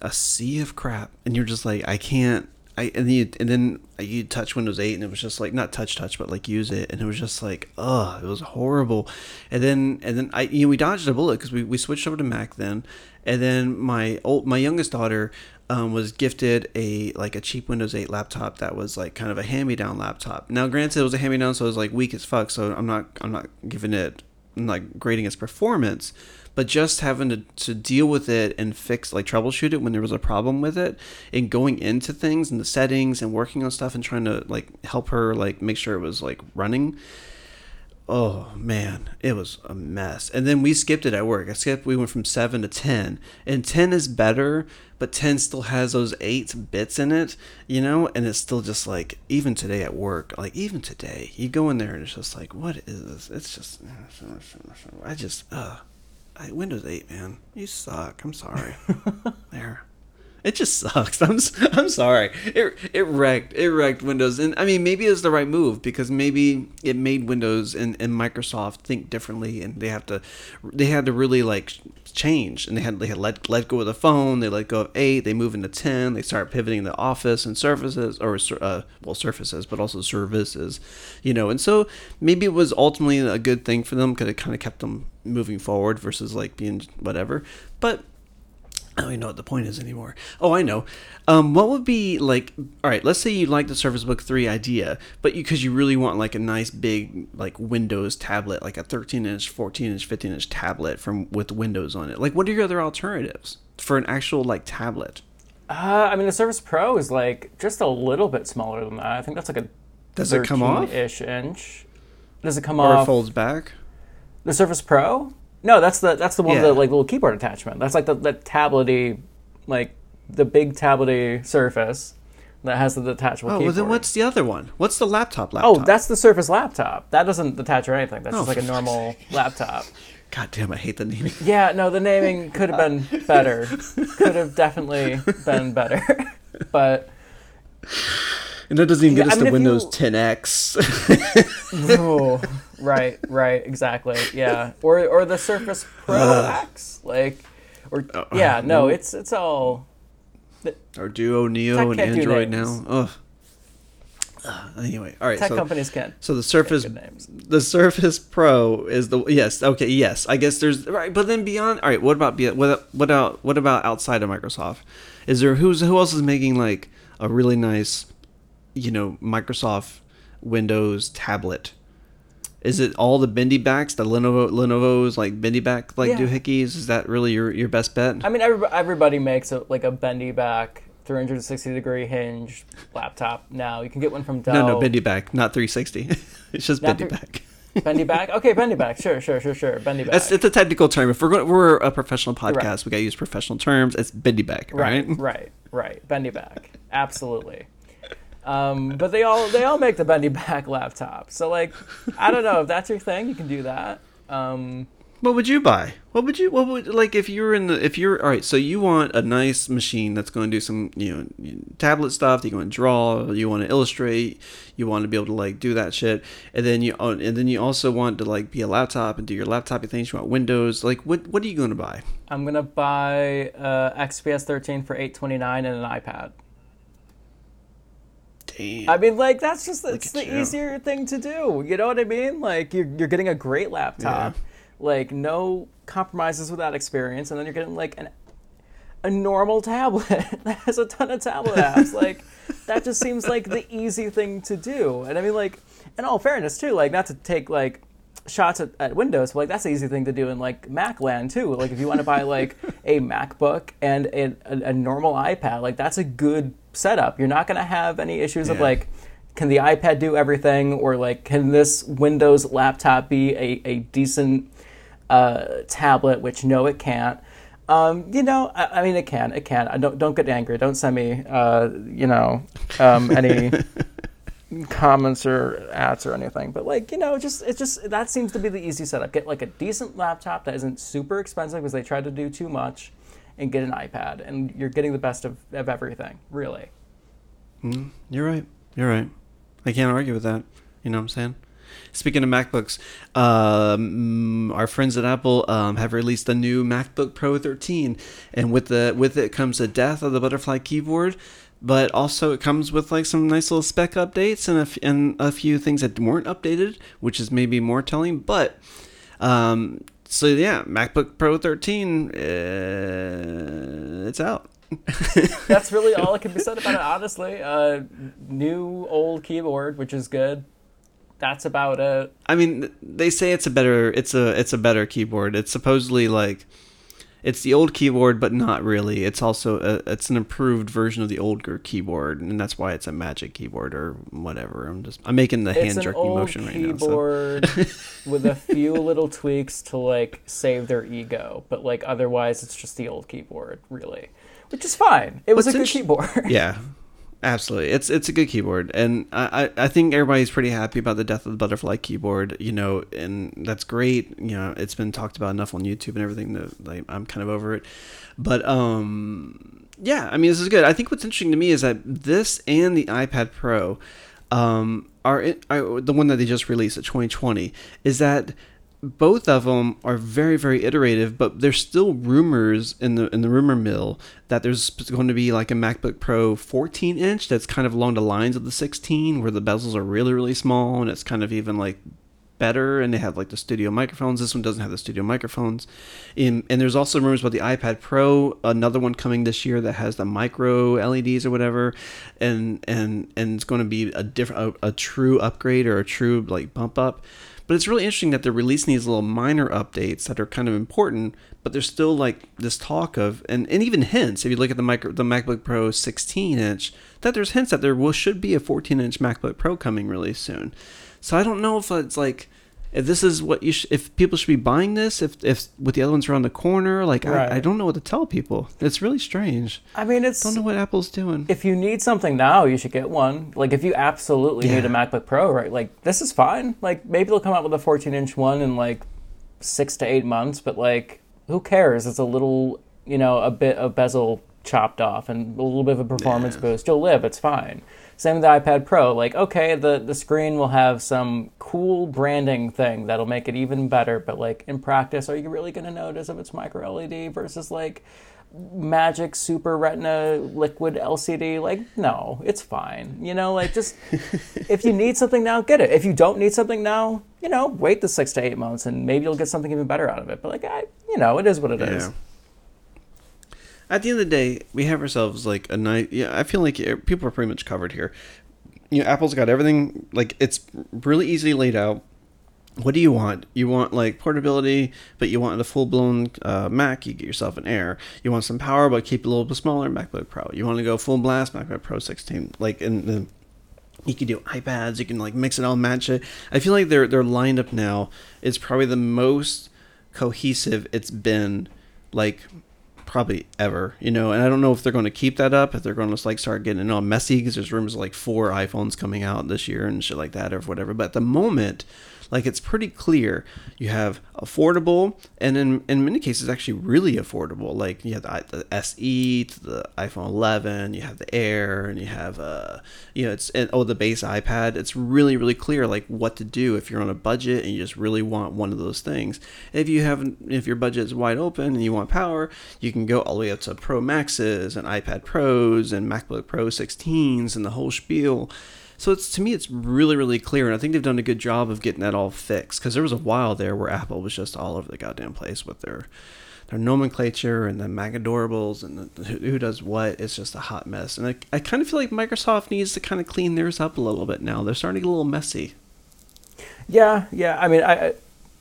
Speaker 2: a sea of crap, and you're just like I can't. I and then you, and then you touch Windows 8 and it was just like not touch touch but like use it. And it was just like ugh it was horrible. And then and then I you know we dodged a bullet because we, we switched over to Mac then. And then my old my youngest daughter um, was gifted a like a cheap Windows 8 laptop that was like kind of a hand me down laptop. Now granted it was a hand me down so it was like weak as fuck so I'm not I'm not giving it I'm not grading its performance but just having to, to deal with it and fix like troubleshoot it when there was a problem with it and going into things and the settings and working on stuff and trying to like help her like make sure it was like running oh man it was a mess. And then we skipped it at work. I skipped we went from 7 to 10 and 10 is better but 10 still has those 8 bits in it you know and it's still just like even today at work like even today you go in there and it's just like what is this? It's just i just uh I, Windows 8, man, you suck. I'm sorry. there, it just sucks. I'm I'm sorry. It it wrecked it wrecked Windows, and I mean maybe it's the right move because maybe it made Windows and, and Microsoft think differently, and they have to they had to really like change, and they had they had let let go of the phone, they let go of eight, they move into ten, they start pivoting to Office and Surfaces or uh, well Surfaces, but also services, you know, and so maybe it was ultimately a good thing for them because it kind of kept them moving forward versus like being whatever, but. I don't even know what the point is anymore. Oh, I know. Um, what would be like? All right, let's say you like the Surface Book three idea, but because you, really want like a nice big like Windows tablet, like a 13 inch, 14 inch, 15 inch tablet from with Windows on it. Like, what are your other alternatives for an actual like tablet?
Speaker 1: Uh, I mean, the Surface Pro is like just a little bit smaller than that. I think that's like a
Speaker 2: Does it come off?
Speaker 1: ish inch. Does it come off?
Speaker 2: Or it folds back?
Speaker 1: The Surface Pro? No, that's the that's the one with the like little keyboard attachment. That's like the the tablety, like the big tablety Surface that has the detachable keyboard.
Speaker 2: Oh, well then what's the other one? What's the laptop oh, laptop?
Speaker 1: Oh, that's the Surface laptop. That doesn't detach or anything. That's
Speaker 2: Oh,
Speaker 1: just like a normal laptop.
Speaker 2: God damn, I hate the naming.
Speaker 1: Yeah, no, the naming could have been better. Could have definitely been better. but
Speaker 2: And that doesn't even get
Speaker 1: Yeah,
Speaker 2: us
Speaker 1: I mean,
Speaker 2: to Windows
Speaker 1: you-
Speaker 2: 10X.
Speaker 1: oh, right, right, exactly. Yeah, or or the Surface Pro X, like, or yeah, no, it's it's all
Speaker 2: or Duo, Neo, and Android now. Ugh. Uh, anyway, all right.
Speaker 1: tech
Speaker 2: so,
Speaker 1: companies can.
Speaker 2: so the Surface, the Surface Pro is the yes. Okay, yes. I guess there's right, but then beyond. All right, what about be- what what about what about outside of Microsoft? Is there who's who else is making like a really nice, you know, Microsoft Windows tablet? Is it all the bendy backs, the Lenovo Lenovo's like bendy back like
Speaker 1: Yeah.
Speaker 2: doohickeys? Is that really your your best bet?
Speaker 1: I mean, everybody, everybody makes a, like a bendy back, 360 degree hinge laptop now. You can get one from Dell.
Speaker 2: no, no, bendy back, not 360. it's just
Speaker 1: Not
Speaker 2: bendy
Speaker 1: three-
Speaker 2: back.
Speaker 1: bendy back. Okay, bendy back. Sure, sure, sure, sure. Bendy back.
Speaker 2: That's it's a technical term. If we're going, we're a professional podcast.
Speaker 1: Right.
Speaker 2: We got to use professional terms. It's bendy back, right?
Speaker 1: right, right, right. Bendy back. Absolutely. Um, but they all they all make the bendy back laptop. So like, I don't know if that's your thing. You can do that. Um,
Speaker 2: What would you buy? What would you what would like if you're in the if you're all right? So you want a nice machine that's going to do some you know tablet stuff. You want to draw. You want to illustrate. You want to be able to like do that shit. And then you oh, and then you also want to like be a laptop and do your laptop things. You want Windows. Like what what are you going to buy?
Speaker 1: I'm gonna buy uh, XPS 13 for 829 and an iPad.
Speaker 2: Damn.
Speaker 1: I mean, like that's just it's the
Speaker 2: you.
Speaker 1: easier thing to do. You know what I mean? Like you're you're getting a great laptop,
Speaker 2: Yeah.
Speaker 1: like no compromises with that experience, and then you're getting like an a normal tablet that has a ton of tablet apps. like that just seems like the easy thing to do. And I mean, like in all fairness too, like not to take like shots at, at Windows, but like that's the easy thing to do in like Mac land too. Like if you want to buy like a MacBook and a, a, a normal iPad, like that's a good setup. You're not going to have any issues of like, can the iPad do everything, or like, can this Windows laptop be a, a decent uh, tablet? Which no, it can't. Um, you know, I, I mean, it can, it can. I don't don't get angry. Don't send me, uh, you know, um, any comments or ads or anything. But like, you know, just it just that seems to be the easy setup. Get like a decent laptop that isn't super expensive because they try to do too much, and get an iPad, and you're getting the best of, of everything, really.
Speaker 2: You're right. You're right. I can't argue with that. You know what I'm saying? Speaking of MacBooks, um, our friends at Apple um, have released a new MacBook Pro 13, and with the with it comes the death of the butterfly keyboard, but also it comes with like some nice little spec updates and a, f- and a few things that weren't updated, which is maybe more telling. But um, so yeah, MacBook Pro 13, uh, it's out.
Speaker 1: That's really all that can be said about it, honestly. Uh, new old keyboard, which is good. That's about it.
Speaker 2: I mean, they say it's a better it's a it's a better keyboard. It's supposedly like it's the old keyboard, but not really. It's also a, it's an improved version of the older keyboard, and that's why it's a Magic keyboard or whatever. I'm just I'm making the hand jerky motion right now. So.
Speaker 1: keyboard with a few little tweaks to like save their ego, but like otherwise, it's just the old keyboard, really, which is fine. It was
Speaker 2: What's
Speaker 1: a good
Speaker 2: inter-
Speaker 1: keyboard.
Speaker 2: yeah, absolutely. It's it's a good keyboard, and I, I think everybody's pretty happy about the death of the butterfly keyboard. You know, and that's great. You know, it's been talked about enough on YouTube and everything that like, I'm kind of over it. But um, yeah, I mean, this is good. I think what's interesting to me is that this and the iPad Pro, um, are, are the one that they just released at 2020 is that both of them are very very iterative but there's still rumors in the in the rumor mill that there's going to be like a MacBook Pro 14 inch that's kind of along the lines of the 16 where the bezels are really really small and it's kind of even like better and they have like the studio microphones. This one doesn't have the studio microphones. In, and there's also rumors about the ipad pro another one coming this year that has the micro leds or whatever and and and it's going to be a different a, a true upgrade or a true like bump up but it's really interesting that they're releasing these little minor updates that are kind of important but there's still like this talk of and, and even hints if you look at the micro the macbook pro 16 inch that there's hints that there will should be a 14 inch macbook pro coming really soon. So I don't know if it's like if this is what you sh- if people should be buying this if if with the other ones around the corner like
Speaker 1: Right.
Speaker 2: I, I don't know what to tell people. It's really strange.
Speaker 1: I mean, it's
Speaker 2: I don't know what Apple's doing.
Speaker 1: if you need something now, you should get one. Like if you absolutely need a MacBook Pro, right? Like this is fine. Like maybe they'll come out with a 14 inch one in like six to eight months, but like who cares? It's a little, you know, a bit of bezel chopped off and a little bit of a performance
Speaker 2: Yeah.
Speaker 1: boost. You'll live. It's fine. Same with the iPad Pro. Like okay, the the screen will have some cool branding thing that'll make it even better, but like in practice, are you really going to notice if it's micro LED versus like magic super retina liquid lcd like no it's fine you know like just if you need something now get it if you don't need something now you know wait the six to eight months and maybe you'll get something even better out of it but like i you know it is what it is.
Speaker 2: At the end of the day, we have ourselves like a nice. Yeah, I feel like people are pretty much covered here. You know, Apple's got everything. Like it's really easily laid out. What do you want? You want like portability, but you want the full blown uh, Mac. You get yourself an Air. You want some power, but keep it a little bit smaller. MacBook Pro. You want to go full blast MacBook Pro 16. Like in the you can do iPads. You can like mix it all, match it. I feel like their their lineup now is probably the most cohesive it's been, like probably ever, you know. And I don't know if they're going to keep that up, if they're going to like start getting all messy because there's rumors of, like four iPhones coming out this year and shit like that or whatever. But at the moment, like it's pretty clear. You have affordable and in, in many cases actually really affordable. Like you have the, the se to the iphone 11 you have the air and you have uh you know it's and, oh the base ipad. It's really really clear like what to do if you're on a budget and you just really want one of those things. If you have if your budget is wide open and you want power you can go all the way up to pro maxes and ipad pros and macbook pro 16s and the whole spiel so it's to me, it's really, really clear, and I think they've done a good job of getting that all fixed. Because there was a while there where Apple was just all over the goddamn place with their their nomenclature and the Mac adorables and the, who does what. It's just a hot mess, and I, I kind of feel like Microsoft needs to kind of clean theirs up a little bit now. They're starting to get a little messy.
Speaker 1: Yeah, yeah. I mean, I, I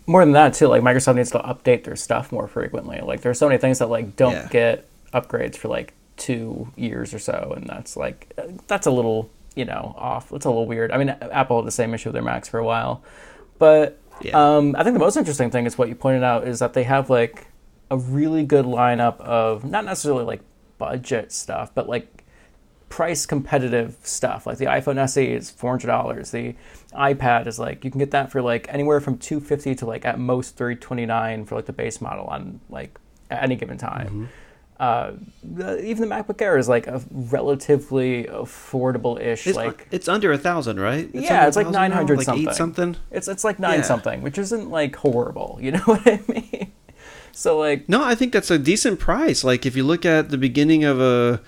Speaker 1: more than that too. Like Microsoft needs to update their stuff more frequently. Like there's so many things that like don't yeah. get upgrades for like two years or so, and that's like that's a little you know, off. It's a little weird. I mean, Apple had the same issue with their Macs for a while, but yeah. um, I think the most interesting thing is what you pointed out is that they have like a really good lineup of not necessarily like budget stuff, but like price competitive stuff. Like the iPhone SE is four hundred dollars. The iPad is like you can get that for like anywhere from two fifty to like at most three twenty nine for like the base model on like at any given time. Mm-hmm uh, even the MacBook Air is like a relatively affordable-ish.
Speaker 2: It's,
Speaker 1: like
Speaker 2: it's under a thousand, right?
Speaker 1: It's yeah, it's like nine hundred
Speaker 2: like
Speaker 1: something.
Speaker 2: Something.
Speaker 1: It's it's like nine yeah. something, which isn't like horrible. You know what I mean? So like,
Speaker 2: no, I think that's a decent price. Like if you look at the beginning of a,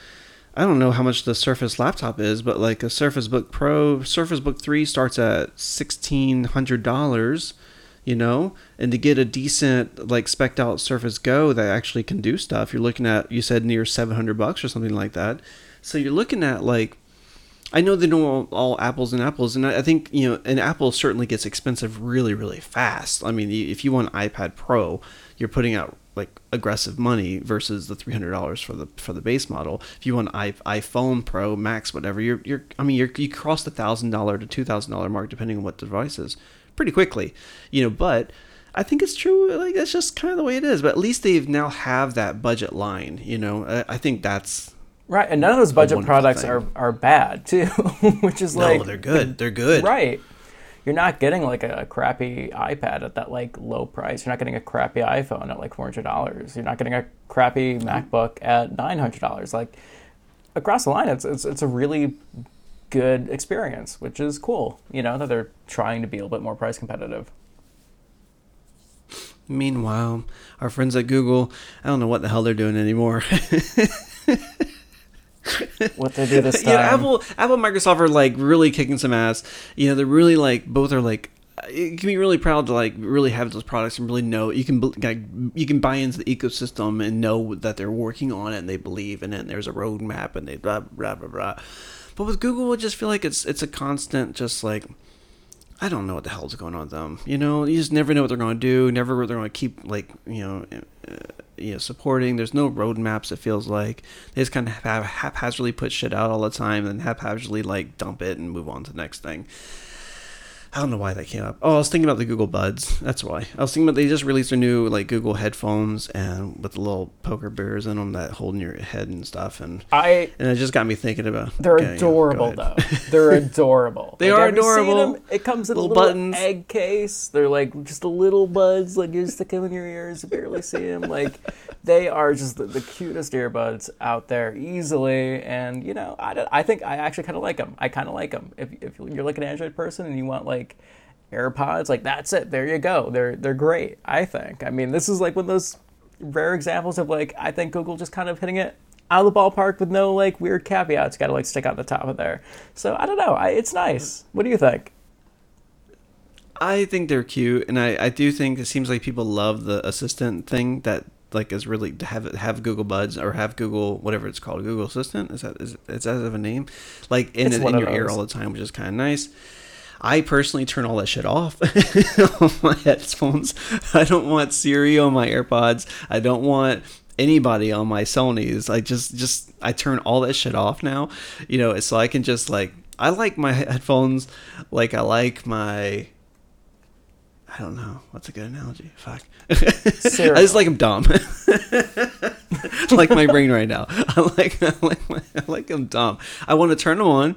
Speaker 2: I don't know how much the Surface laptop is, but like a Surface Book Pro, Surface Book Three starts at sixteen hundred dollars you know and to get a decent like specked out surface go that actually can do stuff you're looking at you said near 700 bucks or something like that. So you're looking at like i know they don't all, all apples and apples and I, I think you know an apple certainly gets expensive really really fast. I mean if you want an ipad pro you're putting out like aggressive money versus the three hundred dollars for the for the base model. If you want iPhone Pro Max, whatever, you're you're I mean you're you cross the thousand dollar to two thousand dollar mark depending on what device is pretty quickly, you know. But I think it's true. Like that's just kind of the way it is. But at least they've now have that budget line. You know, I, I think that's
Speaker 1: right. And none of those budget products thing. are are bad too, which is like
Speaker 2: no,
Speaker 1: like
Speaker 2: they're good. They're good.
Speaker 1: Right. You're not getting like a crappy iPad at that like low price. You're not getting a crappy iPhone at like four hundred dollars. You're not getting a crappy mm-hmm. MacBook at nine hundred dollars. Like across the line, it's, it's it's a really good experience, which is cool. You know that they're trying to be a little bit more price competitive.
Speaker 2: Meanwhile, our friends at Google, I don't know what the hell they're doing anymore.
Speaker 1: what they do this time?
Speaker 2: Yeah, Apple, Apple, Microsoft are like really kicking some ass. You know, they're really like both are like you can be really proud to like really have those products and really know you can like, you can buy into the ecosystem and know that they're working on it and they believe in it and there's a roadmap and they blah blah blah blah. But with Google, I just feel like it's it's a constant, just like I don't know what the hell's going on with them. You know, you just never know what they're going to do. Never what they're going to keep like you know, uh, you know, supporting. There's no roadmaps. It feels like they just kind of have haphazardly put shit out all the time, and haphazardly like dump it and move on to the next thing. I don't know why that came up. Oh, I was thinking about the Google Buds. That's why. I was thinking about they just released their new like Google headphones and with the little poker bears in them that hold in your head and stuff. And
Speaker 1: I
Speaker 2: and it just got me thinking about.
Speaker 1: They're okay, adorable though. They're adorable.
Speaker 2: they like, are adorable.
Speaker 1: It comes in little a little buttons. egg case. They're like just a little buds. Like you just stick them in your ears. You barely see them. Like they are just the, the, cutest earbuds out there easily. And you know, I, I think I actually kind of like them. I kind of like them. If if you're like an Android person and you want like like AirPods, like that's it. There you go. They're they're great. I think. I mean, this is like one of those rare examples of like I think Google just kind of hitting it out of the ballpark with no like weird caveats. Got to like stick out the top of there. So I don't know. I, it's nice. What do you think?
Speaker 2: I think they're cute, and I, I do think it seems like people love the assistant thing that like is really to have have Google Buds or have Google whatever it's called Google Assistant is that is, is as of a name like in, in your ear all the time, which is kind of nice. I personally turn all that shit off on my headphones. I don't want Siri on my AirPods. I don't want anybody on my Sony's. I just just I turn all that shit off now. You know, so I can just like I like my headphones like I like my I don't know. What's a good analogy? Fuck. I just like them dumb. like my brain right now. I like I like my, I like them dumb. I want to turn them on,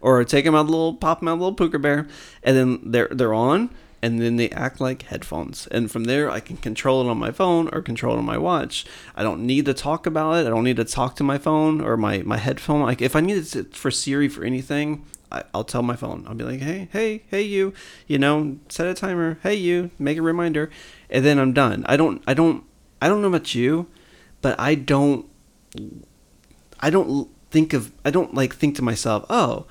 Speaker 2: or take them out the little pop them out the little pooker bear, and then they're they're on, and then they act like headphones. And from there, I can control it on my phone or control it on my watch. I don't need to talk about it. I don't need to talk to my phone or my my headphone. Like if I need it for Siri for anything, I, will tell my phone. I'll be like, hey, hey, hey, you, you know, set a timer. Hey, you, make a reminder, and then I'm done. I don't, I don't, I don't know about you, but I don't, I don't think of, I don't like think to myself, oh,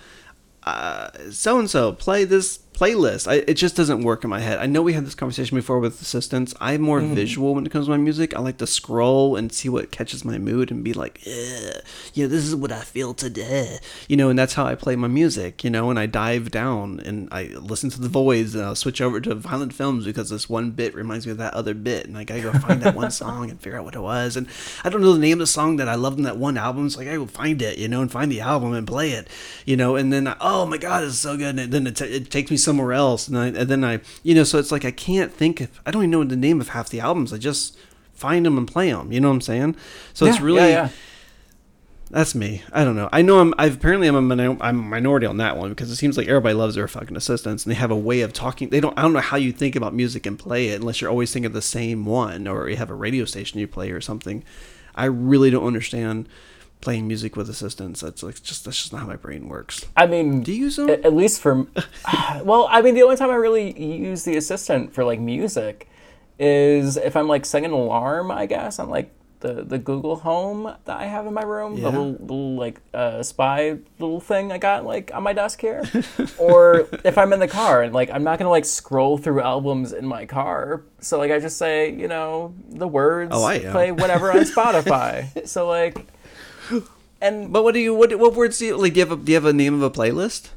Speaker 2: so and so play this playlist. I, it just doesn't work in my head. I know we had this conversation before with assistants. I'm more mm. visual when it comes to my music. I like to scroll and see what catches my mood and be like, yeah, this is what I feel today. You know, and that's how I play my music, you know, and I dive down and I listen to the Voidz and I'll switch over to Violent Femmes because this one bit reminds me of that other bit. And I gotta go find that one song and figure out what it was. And I don't know the name of the song that I loved in that one album. So like, I will find it, you know, and find the album and play it, you know, and then, I, oh Oh my God, it's so good. And then it, t- it takes me somewhere else, and, I, and then I, you know, so it's like I can't think of, I don't even know the name of half the albums. I just find them and play them. You know what I'm saying? So yeah, it's really. Yeah, yeah. That's me. I don't know. I know I'm. I've, apparently, I'm a, minor, I'm a minority on that one because it seems like everybody loves their fucking assistants and they have a way of talking. They don't. I don't know how you think about music and play it unless you're always thinking of the same one or you have a radio station you play or something. I really don't understand playing music with assistants. That's like just that's just not how my brain works.
Speaker 1: I mean,
Speaker 2: do you use them?
Speaker 1: At least for well, I mean, the only time I really use the assistant for like music is if I'm like setting an alarm. I guess I'm like the the Google Home that I have in my room, yeah. the little, little like uh, spy little thing I got like on my desk here, or if I'm in the car and like I'm not gonna like scroll through albums in my car, so like I just say you know the words, oh, I play whatever on Spotify. so like
Speaker 2: and but what do you what what words do you like? Do you have a, do you have a name of a playlist?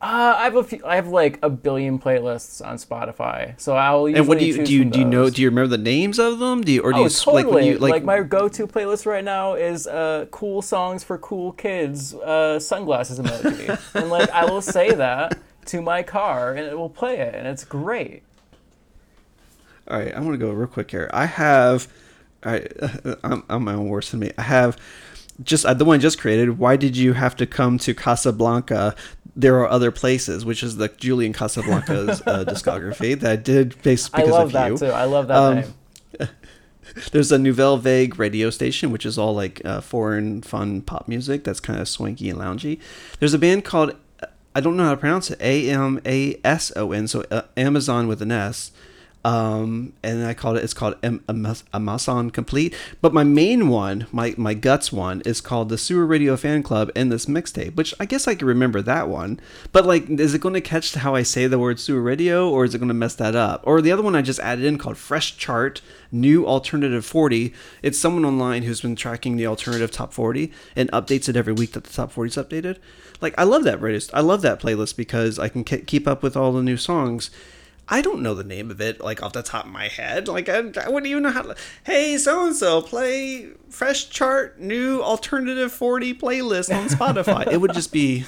Speaker 1: Uh, I have a few, I have like a billion playlists on Spotify, so I'll
Speaker 2: and what do you do? You, do you know? Do you remember the names of them? Do you or do
Speaker 1: oh,
Speaker 2: you
Speaker 1: totally. like when you like, like my go-to playlist right now is uh cool songs for cool kids uh sunglasses emoji, and like I will say that to my car and it will play it, and it's great.
Speaker 2: All right, I'm gonna go real quick here. I have, right, I'm, I'm my own worst enemy. I have just uh, the one I just created. Why did you have to come to Casablanca? There are other places, which is the Julian Casablancas uh, discography that I did based because of the.
Speaker 1: I love
Speaker 2: of
Speaker 1: that
Speaker 2: you.
Speaker 1: too. I love that um, name.
Speaker 2: There's a Nouvelle Vague radio station, which is all like uh, foreign fun pop music that's kind of swanky and loungy. There's a band called I don't know how to pronounce it. A M A S O N, so uh, Amazon with an S um, and I called it. It's called Amazon Complete. But my main one, my my guts one, is called the Sewer Radio Fan Club and this mixtape. Which I guess I can remember that one. But like, is it going to catch how I say the word Sewer Radio, or is it going to mess that up? Or the other one I just added in called Fresh Chart New Alternative 40. It's someone online who's been tracking the alternative top 40 and updates it every week that the top 40 is updated. Like I love that radio. I love that playlist because I can keep up with all the new songs I don't know the name of it like off the top of my head. Like I, I wouldn't even know how to. Hey, so and so, play fresh chart new alternative forty playlist on Spotify. it would just be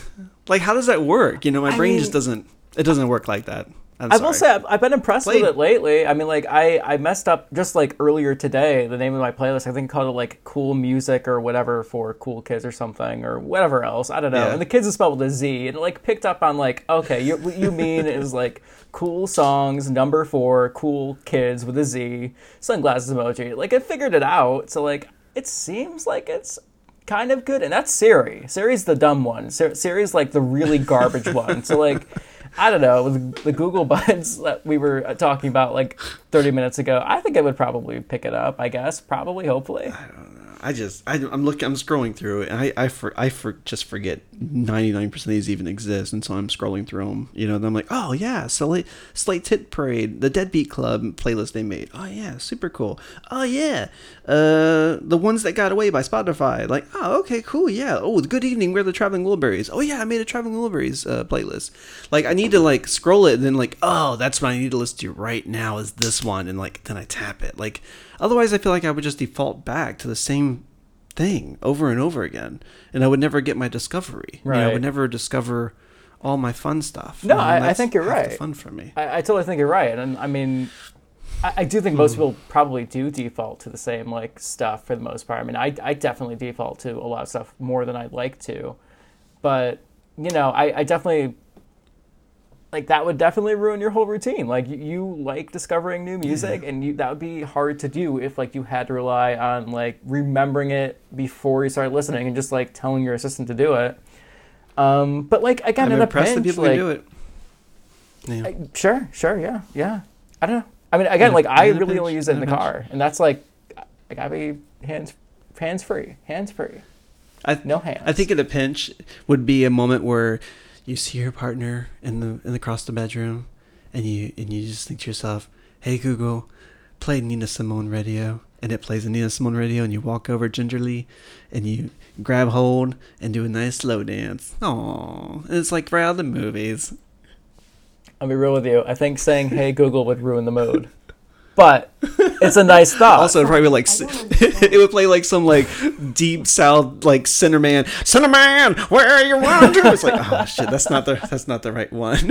Speaker 2: like, how does that work? You know, my I brain mean, just doesn't. It doesn't work like that. I'm
Speaker 1: i will say I've, I've been impressed Play. with it lately. I mean, like I, I messed up just like earlier today. The name of my playlist, I think, called it like "Cool Music" or whatever for cool kids or something or whatever else. I don't know. Yeah. And the kids is spelled with a Z, and it like picked up on like, okay, you you mean it was like cool songs number four, cool kids with a Z, sunglasses emoji. Like it figured it out. So like it seems like it's kind of good, and that's Siri. Siri's the dumb one. Siri's like the really garbage one. So like. I don't know, with the Google Buds that we were uh, talking about like 30 minutes ago, I think I would probably pick it up, I guess. Probably, hopefully.
Speaker 2: I don't know. I just I, am looking I'm scrolling through and I I for, I for, just forget 99% of these even exist and so I'm scrolling through them you know and I'm like oh yeah Slate Slate Tit Parade the Deadbeat Club playlist they made. Oh yeah super cool. Oh yeah uh the ones that got away by Spotify. Like oh okay cool yeah. Oh good evening we're the Traveling Wilburys. Oh yeah I made a Traveling Wilburys uh, playlist. Like I need to like scroll it and then like oh that's what I need to listen to right now is this one. And like then I tap it. Like Otherwise, I feel like I would just default back to the same thing over and over again, and I would never get my discovery. Right. You know, I would never discover all my fun stuff.
Speaker 1: No, I, I, think you're right.
Speaker 2: fun for me.
Speaker 1: I, I, totally think you're right, and I mean, I, I do think most hmm. people probably do default to the same like stuff for the most part. I mean, I, I definitely default to a lot of stuff more than I'd like to, but you know, I, I definitely like that would definitely ruin your whole routine. Like you, you like discovering new music, and you that would be hard to do if like you had to rely on like remembering it before you started listening and just like telling your assistant to do it. Um, but like again,
Speaker 2: I'm
Speaker 1: in a pinch,
Speaker 2: that people
Speaker 1: like,
Speaker 2: do it. Yeah.
Speaker 1: I- sure, sure, yeah, yeah. I don't know. I mean, again, like I really
Speaker 2: pinch,
Speaker 1: only use it in
Speaker 2: in
Speaker 1: the
Speaker 2: pinch.
Speaker 1: car, and that's like I gotta be hands hands free, hands free,
Speaker 2: I,
Speaker 1: no hands.
Speaker 2: I think in a pinch would be a moment where you see your partner in the in across the bedroom, and you and you just think to yourself, "Hey Google, play Nina Simone radio," and it plays a Nina Simone radio, and you walk over gingerly, and you grab hold and do a nice slow dance. Aww, and it's like right out of the movies.
Speaker 1: I'll be real with you. I think saying "Hey Google" would ruin the mood, but it's a nice thought.
Speaker 2: Also, it'd probably like it would play like some like deep south like Sinnerman, Sinnerman, where are you wandering? It's like oh shit, that's not the that's not the right one.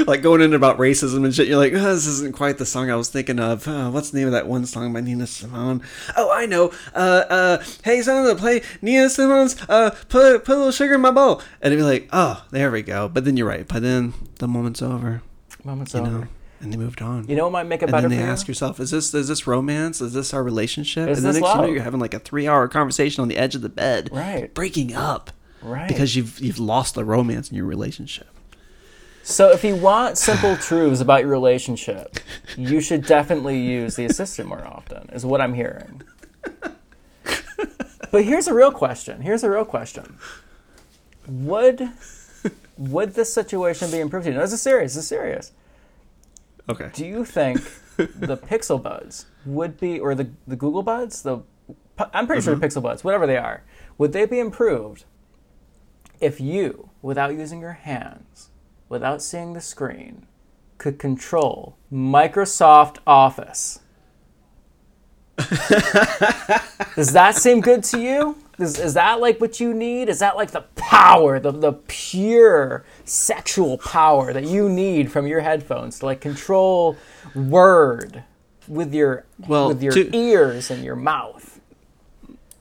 Speaker 2: like going in about racism and shit, you're like, oh, this isn't quite the song I was thinking of. Uh, what's the name of that one song by Nina Simone? Oh, I know. Uh, uh, hey, someone play Nina Simone's uh, put put a little sugar in my bowl, and it'd be like, oh, there we go. But then you're right. By then the moment's over.
Speaker 1: Moments
Speaker 2: You
Speaker 1: over.
Speaker 2: know, and they moved on
Speaker 1: You know what might make it
Speaker 2: and
Speaker 1: better
Speaker 2: then they
Speaker 1: you?
Speaker 2: ask yourself, "Is this is this romance? Is this our relationship?"
Speaker 1: Is
Speaker 2: and then next you know,
Speaker 1: love?
Speaker 2: you're having like a three hour conversation on the edge of the bed,
Speaker 1: Right.
Speaker 2: breaking up
Speaker 1: Right.
Speaker 2: because you've you've lost the romance in your relationship.
Speaker 1: So if you want simple truths about your relationship, you should definitely use the assistant more often, is what I'm hearing. But here's a real question. Here's a real question. Would would this situation be improved? No, this is serious. This is serious.
Speaker 2: Okay.
Speaker 1: Do you think the Pixel Buds would be, or the, the Google Buds, the I'm pretty sure the Pixel Buds, whatever they are, would they be improved if you, without using your hands, without seeing the screen, could control Microsoft Office? Does that seem good to you? Is, is that like what you need? Is that like the power, the, the pure sexual power that you need from your headphones to like control Word with your
Speaker 2: Well,
Speaker 1: with your
Speaker 2: to-
Speaker 1: ears and your mouth?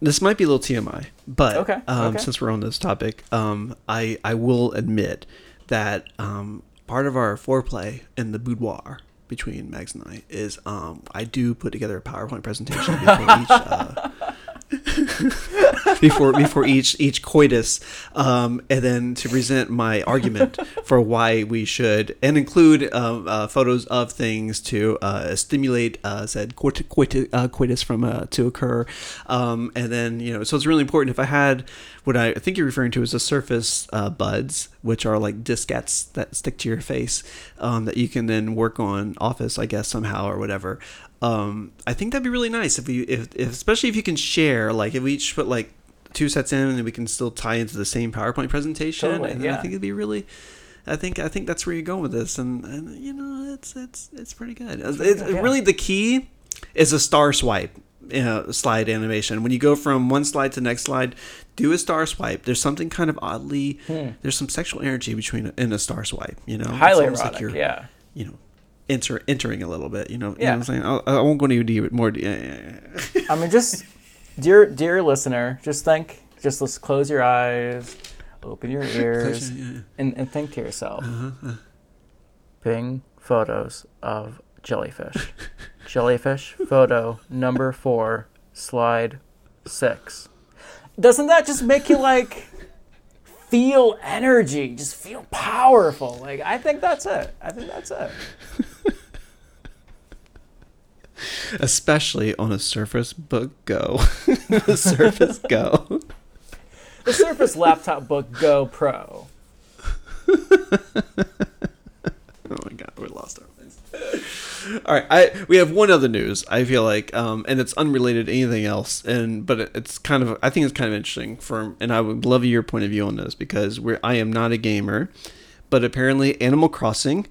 Speaker 2: This might be a little TMI, but
Speaker 1: Okay,
Speaker 2: um,
Speaker 1: okay.
Speaker 2: since we're on this topic, um, I I will admit that um, part of our foreplay in the boudoir between Megs and I is um, I do put together a PowerPoint presentation before each. Uh, before before each each coitus, um, and then to present my argument for why we should, and include um, uh, photos of things to uh, stimulate uh, said coit- coit- uh, coitus from uh, to occur, um, and then you know, so it's really important. If I had what I think you're referring to as the Surface buds, which are like diskettes that stick to your face, um, that you can then work on Office, I guess somehow or whatever. Um, I think that'd be really nice if we, if, if especially if you can share, like if we each put like two sets in and we can still tie into the same PowerPoint presentation.
Speaker 1: Totally,
Speaker 2: and then I think it'd be really. I think I think that's where you're going with this, and, and you know it's it's it's pretty good. It's,
Speaker 1: good, yeah.
Speaker 2: Really, the key is a star swipe you know, slide animation. When you go from one slide to the next slide, do a star swipe. There's something kind of oddly. Hmm. There's some sexual energy between in a star swipe. You know, It's
Speaker 1: Hmm. Highly
Speaker 2: almost like
Speaker 1: erotic,
Speaker 2: you're,
Speaker 1: yeah.
Speaker 2: You know, enter entering a little bit. You know, you know
Speaker 1: Yeah.
Speaker 2: what I'm saying. I'll, I won't go into more. Yeah, yeah, yeah.
Speaker 1: I mean, just dear dear listener, just think, just let's close your eyes, open your ears,
Speaker 2: Yeah, yeah.
Speaker 1: and, and think to yourself. Uh-huh, uh-huh. ping photos of jellyfish. jellyfish photo number four, slide six. Doesn't that just make you like feel energy? Just feel powerful. Like I think that's it. I think that's it.
Speaker 2: Especially on a Surface Book Go. the Surface Go.
Speaker 1: The Surface Laptop Book Go Pro.
Speaker 2: Oh my god, we lost our place. All right, I we have one other news. I feel like, um, and it's unrelated to anything else, and but it, it's kind of I think it's kind of interesting for, and I would love your point of view on this because we're I am not a gamer, but apparently Animal Crossing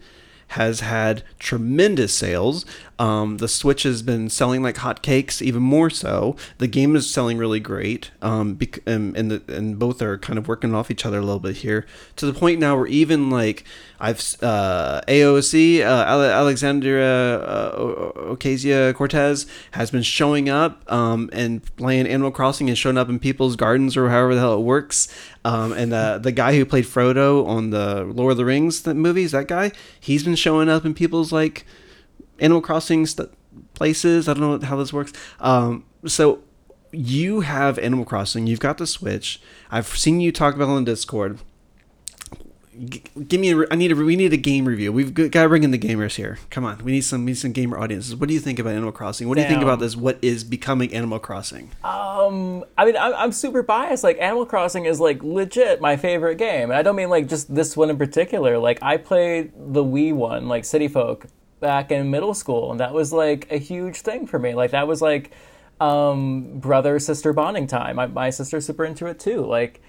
Speaker 2: has had tremendous sales. Um, the Switch has been selling like hotcakes, even more so. The game is selling really great, um, bec- and and, the, and both are kind of working off each other a little bit here to the point now where even like I've uh, AOC uh, Alexandria uh, Ocasio Cortez has been showing up um, and playing Animal Crossing and showing up in people's gardens or however the hell it works. Um, and uh, the guy who played Frodo on the Lord of the Rings movies, that guy, he's been showing up in people's like Animal Crossing st- places. I don't know how this works. Um, so you have Animal Crossing. You've got the Switch. I've seen you talk about on Discord. G- give me. A, I need a. We need a game review. We've got to bring in the gamers here. Come on. We need some. We need some gamer audiences. What do you think about Animal Crossing? What do you think about this? What is becoming Animal Crossing?
Speaker 1: Um, I mean, I'm, I'm super biased. Like Animal Crossing is like legit my favorite game, and I don't mean like just this one in particular. Like I played the Wii one, like City Folk, back in middle school, and that was like a huge thing for me. Like that was like um, brother sister bonding time. My, my sister's super into it too. Like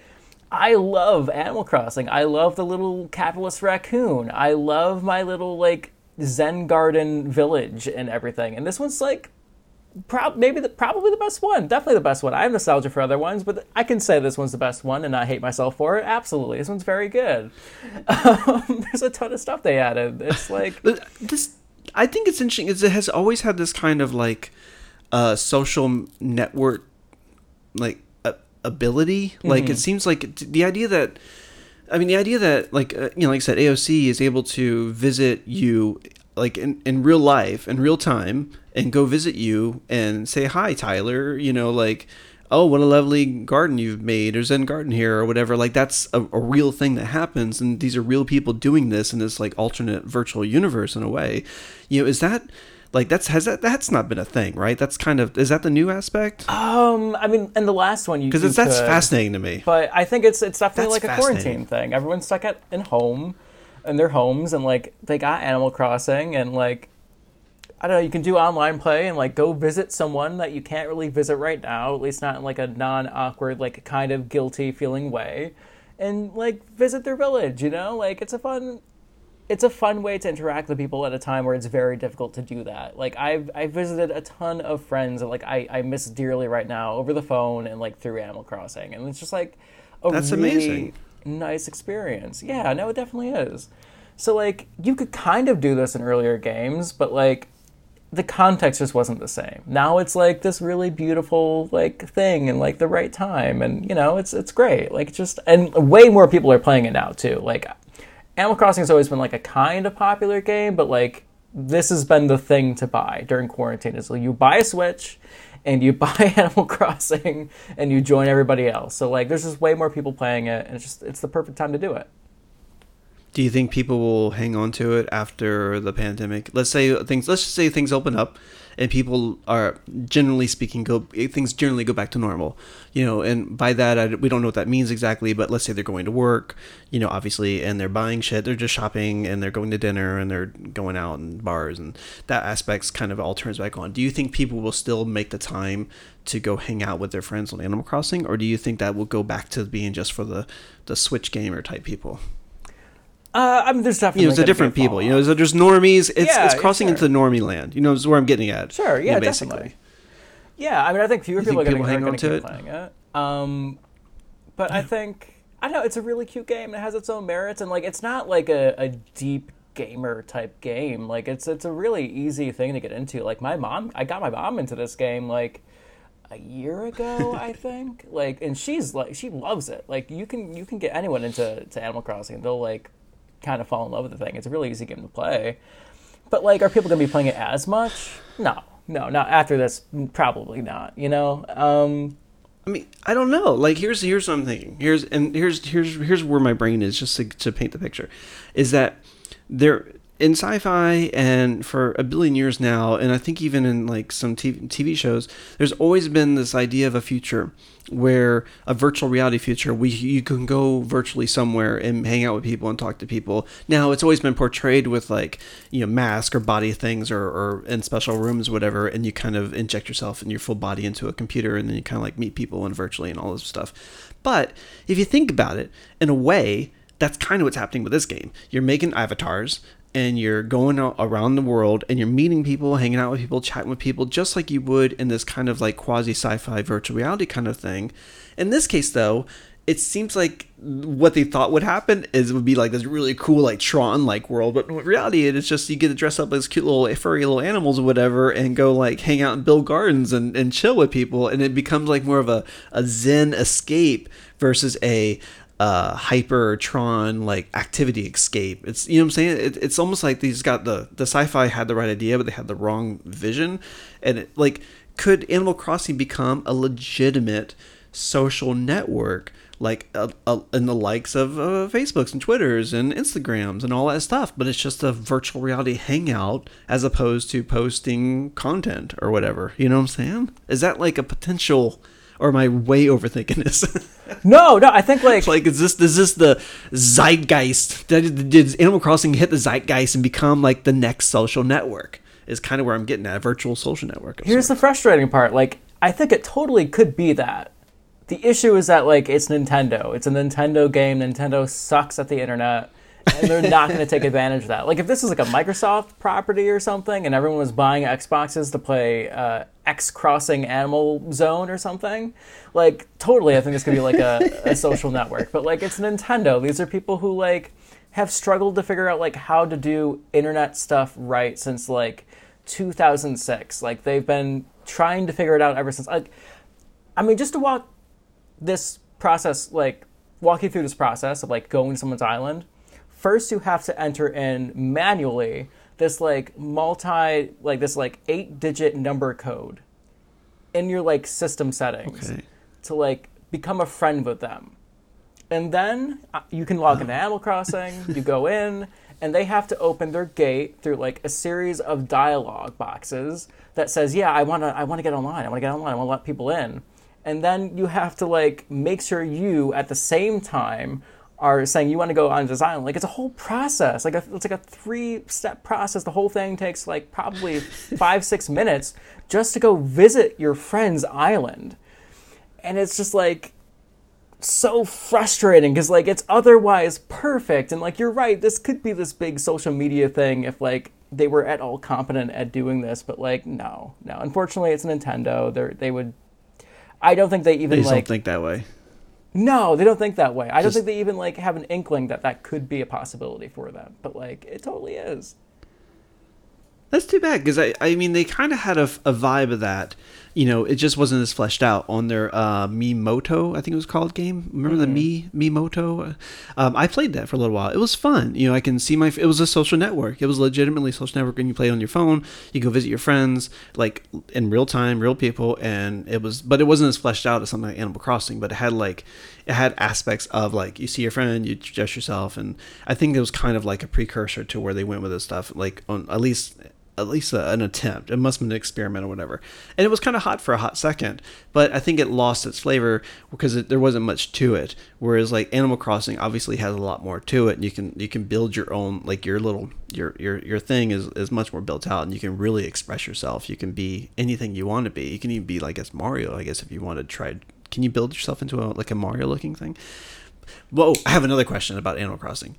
Speaker 1: I love Animal Crossing. I love the little capitalist raccoon. I love my little like Zen garden village and everything. And this one's like prob- maybe the, probably the best one. Definitely the best one. I have nostalgia for other ones, but I can say this one's the best one and I hate myself for it. Absolutely, this one's very good. Um, there's a ton of stuff they added. It's like
Speaker 2: this. I think it's interesting. Is it has always had this kind of like uh, social network like ability. Like
Speaker 1: Mm-hmm.
Speaker 2: it seems like the idea that. I mean, the idea that, like, uh, you know, like I said, AOC is able to visit you, like, in, in real life, in real time, and go visit you and say, hi, Tyler, you know, like, oh, what a lovely garden you've made, or Zen garden here, or whatever. Like, that's a, a real thing that happens, and these are real people doing this in this, like, alternate virtual universe in a way. You know, is that. Like that's has that that's not been a thing, right? That's kind of is that the new aspect?
Speaker 1: um, I mean, and the last one you
Speaker 2: Because that's
Speaker 1: could,
Speaker 2: fascinating to me.
Speaker 1: But I think it's it's definitely
Speaker 2: That's
Speaker 1: like a quarantine thing. Everyone's stuck at in home, in their homes, and like they got Animal Crossing, and like I don't know, you can do online play and like go visit someone that you can't really visit right now, at least not in like a non awkward, like kind of guilty feeling way, and like visit their village. You know, like it's a fun. It's a fun way to interact with people at a time where it's very difficult to do that. Like I've I visited a ton of friends that like I, I miss dearly right now over the phone and like through Animal Crossing, and it's just like a
Speaker 2: That's
Speaker 1: really
Speaker 2: amazing.
Speaker 1: nice experience. Yeah, no, it definitely is. So like you could kind of do this in earlier games, but like the context just wasn't the same. Now it's like this really beautiful like thing and like the right time and you know, it's it's great. Like just and way more people are playing it now too. Like Animal Crossing has always been like a kind of popular game, but like this has been the thing to buy during quarantine. Is like you buy a Switch and you buy Animal Crossing and you join everybody else. So like there's just way more people playing it and it's just it's the perfect time to do it.
Speaker 2: Do you think people will hang on to it after the pandemic? Let's say things. Let's just say things open up, and people are generally speaking go. Things generally go back to normal. You know, and by that I, we don't know what that means exactly. But let's say they're going to work. You know, obviously, and they're buying shit. They're just shopping, and they're going to dinner, and they're going out and bars, and that aspect's kind of all turns back on. Do you think people will still make the time to go hang out with their friends on Animal Crossing, or do you think that will go back to being just for the the Switch gamer type people?
Speaker 1: Uh, I mean, there's definitely
Speaker 2: you know, it's a different people. You know, so there's normies. It's
Speaker 1: Yeah,
Speaker 2: it's crossing
Speaker 1: sure.
Speaker 2: into the normie land. You know, is where I'm getting at.
Speaker 1: Sure,
Speaker 2: you
Speaker 1: yeah,
Speaker 2: basically.
Speaker 1: definitely. Yeah, I mean, I think fewer
Speaker 2: think
Speaker 1: people are going
Speaker 2: people hang
Speaker 1: to
Speaker 2: on to
Speaker 1: keep
Speaker 2: it?
Speaker 1: playing it. Um, but I think I know. It's a really cute game. And it has its own merits, and like, it's not like a, a deep gamer type game. Like, it's it's a really easy thing to get into. Like, my mom, I got my mom into this game like a year ago, I think. Like, and she's like, she loves it. Like, you can you can get anyone into to Animal Crossing. They'll like kind of fall in love with the thing. It's a really easy game to play. But like, are people going to be playing it as much? No, no, not after this. Probably not. You know. Um,
Speaker 2: I mean, I don't know. Like, here's here's what I'm thinking. Here's and here's here's here's where my brain is just to, to paint the picture, is that there in sci-fi and for a billion years now, and I think even in like some TV, shows, there's always been this idea of a future where a virtual reality future we you can go virtually somewhere and hang out with people and talk to people. Now it's always been portrayed with like you know mask or body things or, or in special rooms whatever, and you kind of inject yourself and your full body into a computer, and then you kind of like meet people and virtually and all this stuff. But if you think about it, in a way, that's kind of what's happening with this game. You're making avatars and you're going around the world and you're meeting people, hanging out with people, chatting with people, just like you would in this kind of like quasi sci-fi virtual reality kind of thing. In this case, though, it seems like what they thought would happen is it would be like this really cool like Tron like world, but in reality it's just you get to dress up as cute little furry little animals or whatever and go like hang out and build gardens and, and chill with people and it becomes like more of a, a zen escape versus a uh, hyper Tron like activity escape. It's you know what I'm saying. It, it's almost like these got the the sci-fi had the right idea, but they had the wrong vision. And it, like, could Animal Crossing become a legitimate social network? Like uh, uh, in the likes of uh, Facebooks and Twitters and Instagrams and all that stuff, but it's just a virtual reality hangout as opposed to posting content or whatever. You know what I'm saying? Is that like a potential or am I way overthinking this?
Speaker 1: no, no, I think like
Speaker 2: like is this is this the zeitgeist? Did, did Animal Crossing hit the zeitgeist and become like the next social network? Is kind of where I'm getting at, a virtual social network.
Speaker 1: Here's the frustrating part. Like I think it totally could be that. The issue is that like it's Nintendo. It's a Nintendo game. Nintendo sucks at the internet and they're not going to take advantage of that. Like if this is like a Microsoft property or something, and everyone was buying Xboxes to play uh, X Crossing Animal Zone or something, like totally, I think this could be like a, a social network. But like it's Nintendo. These are people who like have struggled to figure out like how to do internet stuff right since like 2006. Like they've been trying to figure it out ever since. Like, I mean, just to walk this process, like walk you through this process of like going to someone's island first you have to enter in manually this like multi like this like eight digit number code in your like system settings okay. to like become a friend with them and then uh, you can log into animal crossing you go in and they have to open their gate through like a series of dialogue boxes that says yeah i want to i want to get online i want to get online i want to let people in and then you have to like make sure you at the same time are saying you want to go on design like it's a whole process like a, it's like a three step process. The whole thing takes like probably five six minutes just to go visit your friend's island. And it's just like so frustrating because like it's otherwise perfect. And like you're right this could be this big social media thing if like they were at all competent at doing this but like no no. Unfortunately it's nintendo. They they would i don't think they even
Speaker 2: they
Speaker 1: like
Speaker 2: don't think that way
Speaker 1: no, they don't think that way. I Just, don't think they even like have an inkling that that could be a possibility for them. But like, it totally is.
Speaker 2: That's too bad because I, I mean, they kind of had a, a vibe of that you know, it just wasn't as fleshed out on their uh, Miitomo, I think it was called game. Remember mm-hmm. the Mi Miitomo? Um, I played that for a little while. It was fun. You know, I can see my. It was a social network. It was legitimately a social network, and you play on your phone. You go visit your friends, like in real time, real people, and it was. But it wasn't as fleshed out as something like Animal Crossing. But it had like, it had aspects of like you see your friend, you dress yourself, and I think it was kind of like a precursor to where they went with this stuff. Like on at least at least a, an attempt. It must have been an experiment or whatever. And it was kind of hot for a hot second, but I think it lost its flavor because it, there wasn't much to it. Whereas like Animal Crossing obviously has a lot more to it. And you can you can build your own like your little your your your thing is is much more built out, and you can really express yourself. You can be anything you want to be. You can even be like as Mario, I guess, if you want to try. Can you build yourself into a like a Mario looking thing? Whoa! I have another question about Animal Crossing.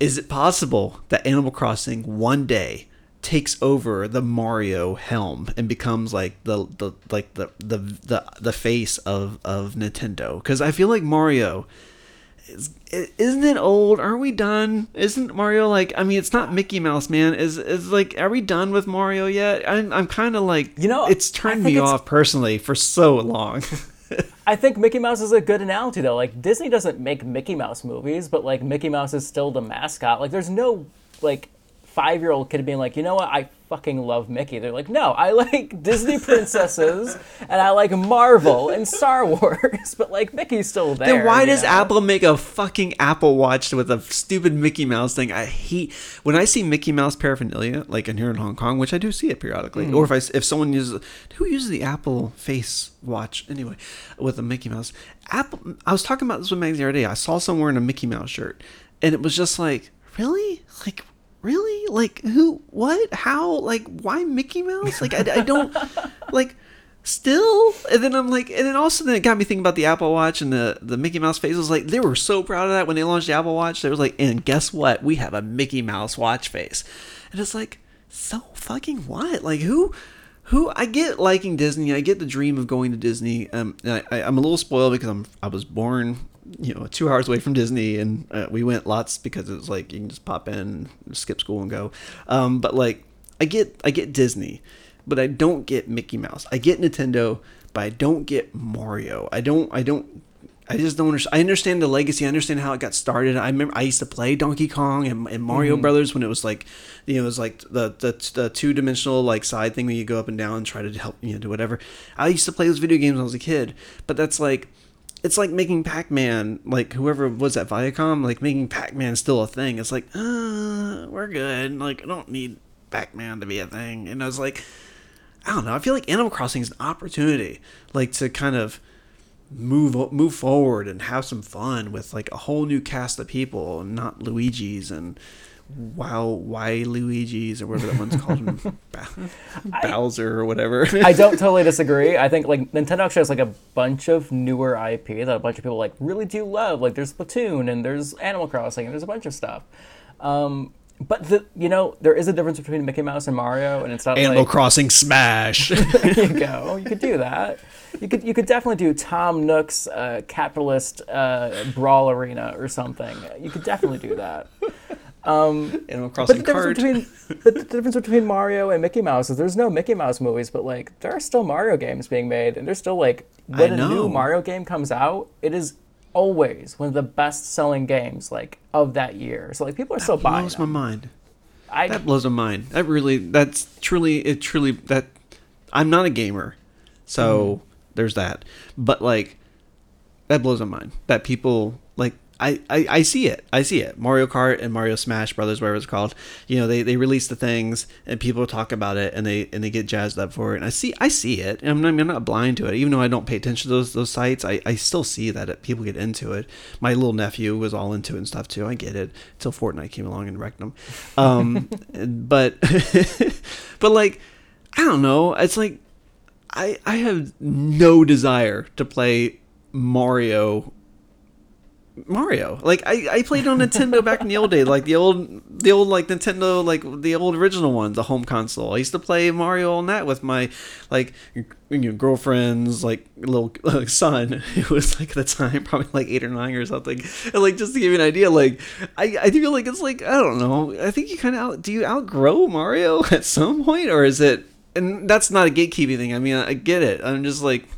Speaker 2: Is it possible that Animal Crossing one day takes over the Mario helm and becomes like the the like the the the, the face of of Nintendo because I feel like Mario is isn't it old? Aren't we done? Isn't Mario like? I mean, it's not Mickey Mouse, man. Is is like? Are we done with Mario yet? I'm I'm kind of like
Speaker 1: you know
Speaker 2: it's turned me off personally for so long.
Speaker 1: I think Mickey Mouse is a good analogy though. Like Disney doesn't make Mickey Mouse movies, but like Mickey Mouse is still the mascot. Like there's no like five year old kid being like, you know what, I fucking love Mickey. They're like, no, I like Disney princesses and I like Marvel and Star Wars, but like Mickey's still there.
Speaker 2: Then why does know? Apple make a fucking Apple Watch with a stupid Mickey Mouse thing? I hate when I see Mickey Mouse paraphernalia, like in here in Hong Kong, which I do see it periodically, mm. or if I if someone uses who uses the Apple Face watch anyway with a Mickey Mouse. Apple. I was talking about this with Meg the other day. I saw someone wearing a Mickey Mouse shirt, and it was just like, really, like really? Like who what? How? Like why mickey mouse? Like i, I don't like still? And then i'm like and then also then it got me thinking about the apple watch and the the mickey mouse face. I was like they were so proud of that when they launched the apple watch. They was like and guess what? We have a mickey mouse watch face. And it's like so fucking what? Like who who i get liking disney. I get the dream of going to disney. Um I, I, i'm a little spoiled because i'm i was born you know two hours away from disney and uh, we went lots because it was like you can just pop in skip school and go um but like i get i get disney but I don't get Mickey Mouse. I get Nintendo, but I don't get Mario. I don't. I don't. I just don't understand. I understand the legacy. I understand how it got started. I remember I used to play Donkey Kong and, and Mario mm-hmm. Brothers when it was like, you know, it was like the the, the two dimensional like side thing where you go up and down and try to help you know do whatever. I used to play those video games when I was a kid, but that's like. It's like making Pac-Man, like whoever was at Viacom, like making Pac-Man still a thing. It's like, uh, we're good. Like, I don't need Pac-Man to be a thing. And I was like, I don't know. I feel like Animal Crossing is an opportunity, like to kind of move move forward and have some fun with like a whole new cast of people, and not Luigi's and wow why Luigi's or whatever that one's called, Bowser or whatever.
Speaker 1: I don't totally disagree. I think like Nintendo actually has like a bunch of newer IP that a bunch of people like really do love. Like there's Splatoon and there's Animal Crossing and there's a bunch of stuff. Um, but the you know there is a difference between Mickey Mouse and Mario, and it's not
Speaker 2: Animal
Speaker 1: like,
Speaker 2: Crossing Smash.
Speaker 1: there you go. You could do that. You could you could definitely do Tom Nook's uh, capitalist uh, brawl arena or something. You could definitely do that.
Speaker 2: Um, Animal Crossing
Speaker 1: but the
Speaker 2: cart.
Speaker 1: Difference between, the, the difference between Mario and Mickey Mouse is there's no Mickey Mouse movies, but like there are still Mario games being made, and there's still like when a new Mario game comes out, it is always one of the best selling games like of that year. So like people are still buying.
Speaker 2: It blows my mind. I, that blows my mind. That really, that's truly, it truly that. I'm not a gamer, so mm-hmm. there's that. But like, that blows my mind that people I, I, I see it. I see it. Mario Kart and Mario Smash Brothers, whatever it's called. You know, they, they release the things and people talk about it and they and they get jazzed up for it. And I see I see it. I'm not, I'm not blind to it. Even though I don't pay attention to those those sites, I, I still see that it, people get into it. My little nephew was all into it and stuff too. I get it. Until Fortnite came along and wrecked them. Um, but but like I don't know. It's like I I have no desire to play Mario Mario. Like I, I played on Nintendo back in the old days, like the old the old like Nintendo like the old original one, the home console. I used to play Mario on that with my like you know, girlfriend's like little uh, son who was like at the time probably like eight or nine or something. And like just to give you an idea, like I, I feel like it's like I don't know. I think you kind of out do you outgrow Mario at some point or is it and that's not a gatekeeping thing. I mean, I get it. I'm just like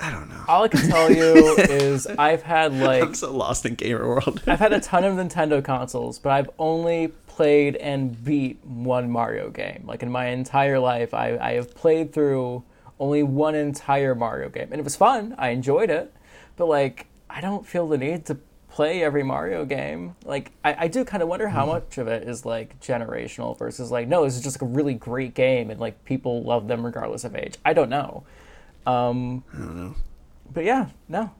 Speaker 2: I don't know.
Speaker 1: All I can tell you is I've had like
Speaker 2: I'm so lost in gamer world.
Speaker 1: I've had a ton of Nintendo consoles, but I've only played and beat one Mario game. Like in my entire life, I, I have played through only one entire Mario game, and it was fun. I enjoyed it, but like I don't feel the need to play every Mario game. Like I, I do kind of wonder how mm. much of it is like generational versus like no, this is just like a really great game and like people love them regardless of age. I don't know. Um,
Speaker 2: I don't know.
Speaker 1: But yeah, no.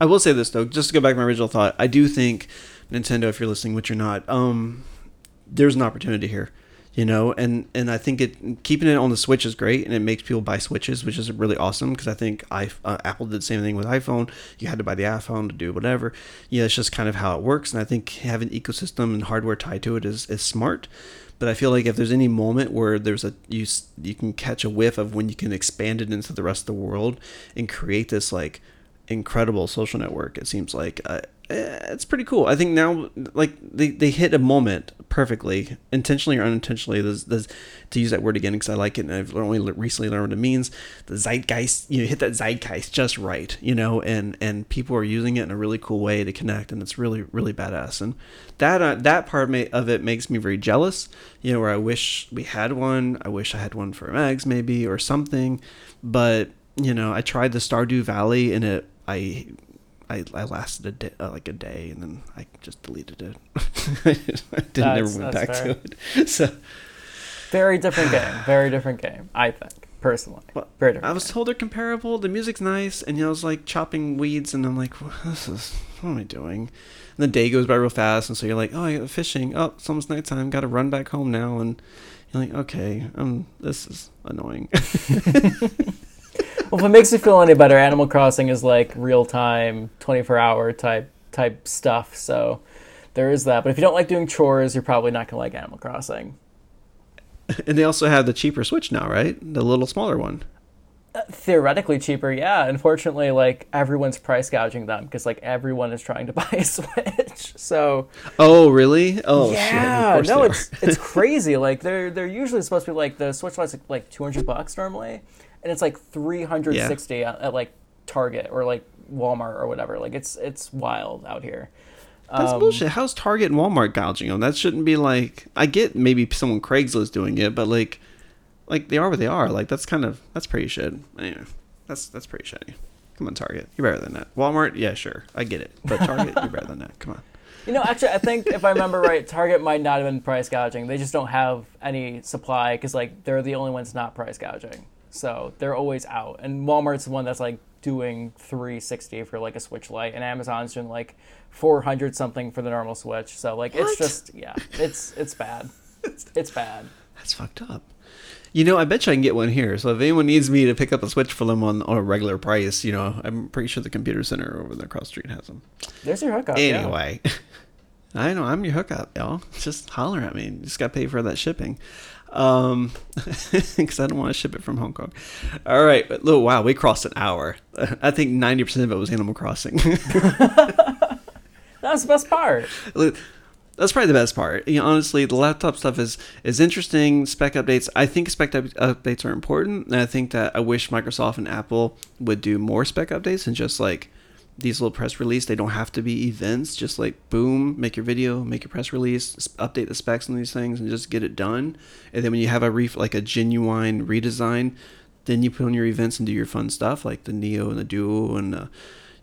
Speaker 2: I will say this though, just to go back to my original thought. I do think Nintendo, if you're listening, which you're not, um, there's an opportunity here, you know, and and I think it keeping it on the Switch is great, and it makes people buy Switches, which is really awesome because I think I uh, Apple did the same thing with iPhone. You had to buy the iPhone to do whatever. Yeah, it's just kind of how it works, and I think having ecosystem and hardware tied to it is is smart. But I feel like if there's any moment where there's a you you can catch a whiff of when you can expand it into the rest of the world and create this like incredible social network. It seems like uh, it's pretty cool. I think now, like they, they hit a moment perfectly, intentionally or unintentionally. There's, there's, to use that word again because I like it, and I've only recently learned what it means. The zeitgeist, you know, hit that zeitgeist just right, you know, and and people are using it in a really cool way to connect, and it's really really badass. And that uh, that part of it makes me very jealous. You know, where I wish we had one. I wish I had one for Megs maybe or something, but you know, I tried the Stardew Valley and it I I, I lasted a day, uh, like a day, and then I just deleted it. I didn't that's, never went back fair. to it. So
Speaker 1: very different game. Very different game. I think personally. Well, very different.
Speaker 2: I was game. told they're comparable. The music's nice, and you know, I was like chopping weeds, and I'm like, well, this is what am I doing? And the day goes by real fast, and so you're like, oh, I got fishing. Oh, it's almost nighttime. Got to run back home now, and you're like, okay, um, this is annoying.
Speaker 1: well, if it makes you feel any better, Animal Crossing is like real time, 24 hour type type stuff. So there is that. But if you don't like doing chores, you're probably not gonna like Animal Crossing.
Speaker 2: And they also have the cheaper Switch now, right? The little smaller one.
Speaker 1: Uh, theoretically cheaper, yeah. Unfortunately, like everyone's price gouging them because like everyone is trying to buy a Switch. So.
Speaker 2: Oh really? Oh
Speaker 1: yeah. no, it's it's crazy. Like they're they're usually supposed to be like the Switch Lite's like, like two hundred bucks normally, and it's like three hundred sixty yeah. at, at like Target or like Walmart or whatever. Like it's it's wild out here.
Speaker 2: That's um, bullshit. How's Target and Walmart gouging them? That shouldn't be like. I get maybe someone Craigslist doing it, but like, like they are what they are. Like that's kind of that's pretty shit. Anyway, that's that's pretty shitty. Come on, Target, you're better than that. Walmart, yeah, sure, I get it, but Target, you're better than that. Come on.
Speaker 1: You know, actually, I think if I remember right, Target might not have been price gouging. They just don't have any supply because like they're the only ones not price gouging, so they're always out. And Walmart's the one that's like doing 360 for like a Switch Lite, and Amazon's doing like 400 something for the normal Switch. So like what? it's just yeah, it's it's bad. it's bad.
Speaker 2: That's fucked up. You know, I bet you I can get one here. So if anyone needs me to pick up a Switch for them on, on a regular price, you know, I'm pretty sure the computer center over there across the street has them.
Speaker 1: There's your hookup.
Speaker 2: Anyway, yeah. I know I'm your hookup, y'all. Just holler at me. Just got to pay for that shipping um because i don't want to ship it from hong kong. All right but oh, wow we crossed an hour. I think 90% of it was animal crossing.
Speaker 1: That's the best part.
Speaker 2: That's probably the best part. You know, honestly the laptop stuff is is interesting. Spec updates i think spec up- updates are important and i think that i wish microsoft and apple would do more spec updates and just like these little press release they don't have to be events just like boom make your video make your press release update the specs on these things and just get it done. And then when you have a ref like a genuine redesign then you put on your events and do your fun stuff like the neo and the duo and uh,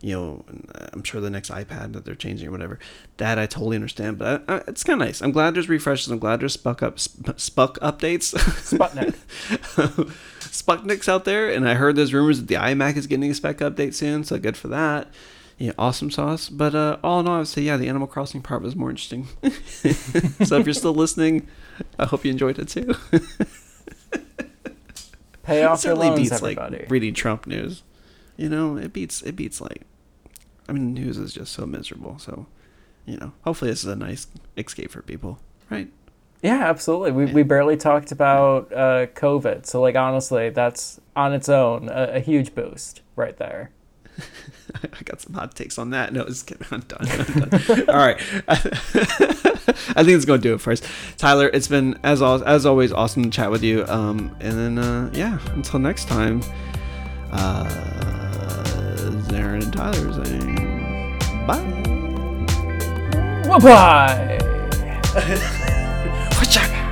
Speaker 2: you know i'm sure the next ipad that they're changing or whatever that i totally understand but I, I, it's kind of nice i'm glad there's refreshes i'm glad there's spuck up sp- spuck updates
Speaker 1: sputnik
Speaker 2: Sputnik's out there, and I heard there's rumors that the iMac is getting a spec update soon, so good for that. Yeah, awesome sauce. But uh, all in all, I would say, yeah, the Animal Crossing part was more interesting. so if you're still listening, I hope you enjoyed it too.
Speaker 1: Pay off your loans, beats everybody.
Speaker 2: like reading Trump news. You know, it beats it beats like, I mean, news is just so miserable. So, you know, hopefully this is a nice escape for people, right?
Speaker 1: Yeah, absolutely. We, we barely talked about uh, COVID. So, like, honestly, that's on its own a, a huge boost right there.
Speaker 2: I got some hot takes on that. No, just kidding. I'm done. I'm done. All right. I think it's going to do it first. Tyler, it's been, as, as always, awesome to chat with you. Um, and then, uh, yeah, until next time, uh, is Aaron and Tyler saying bye.
Speaker 1: Bye bye.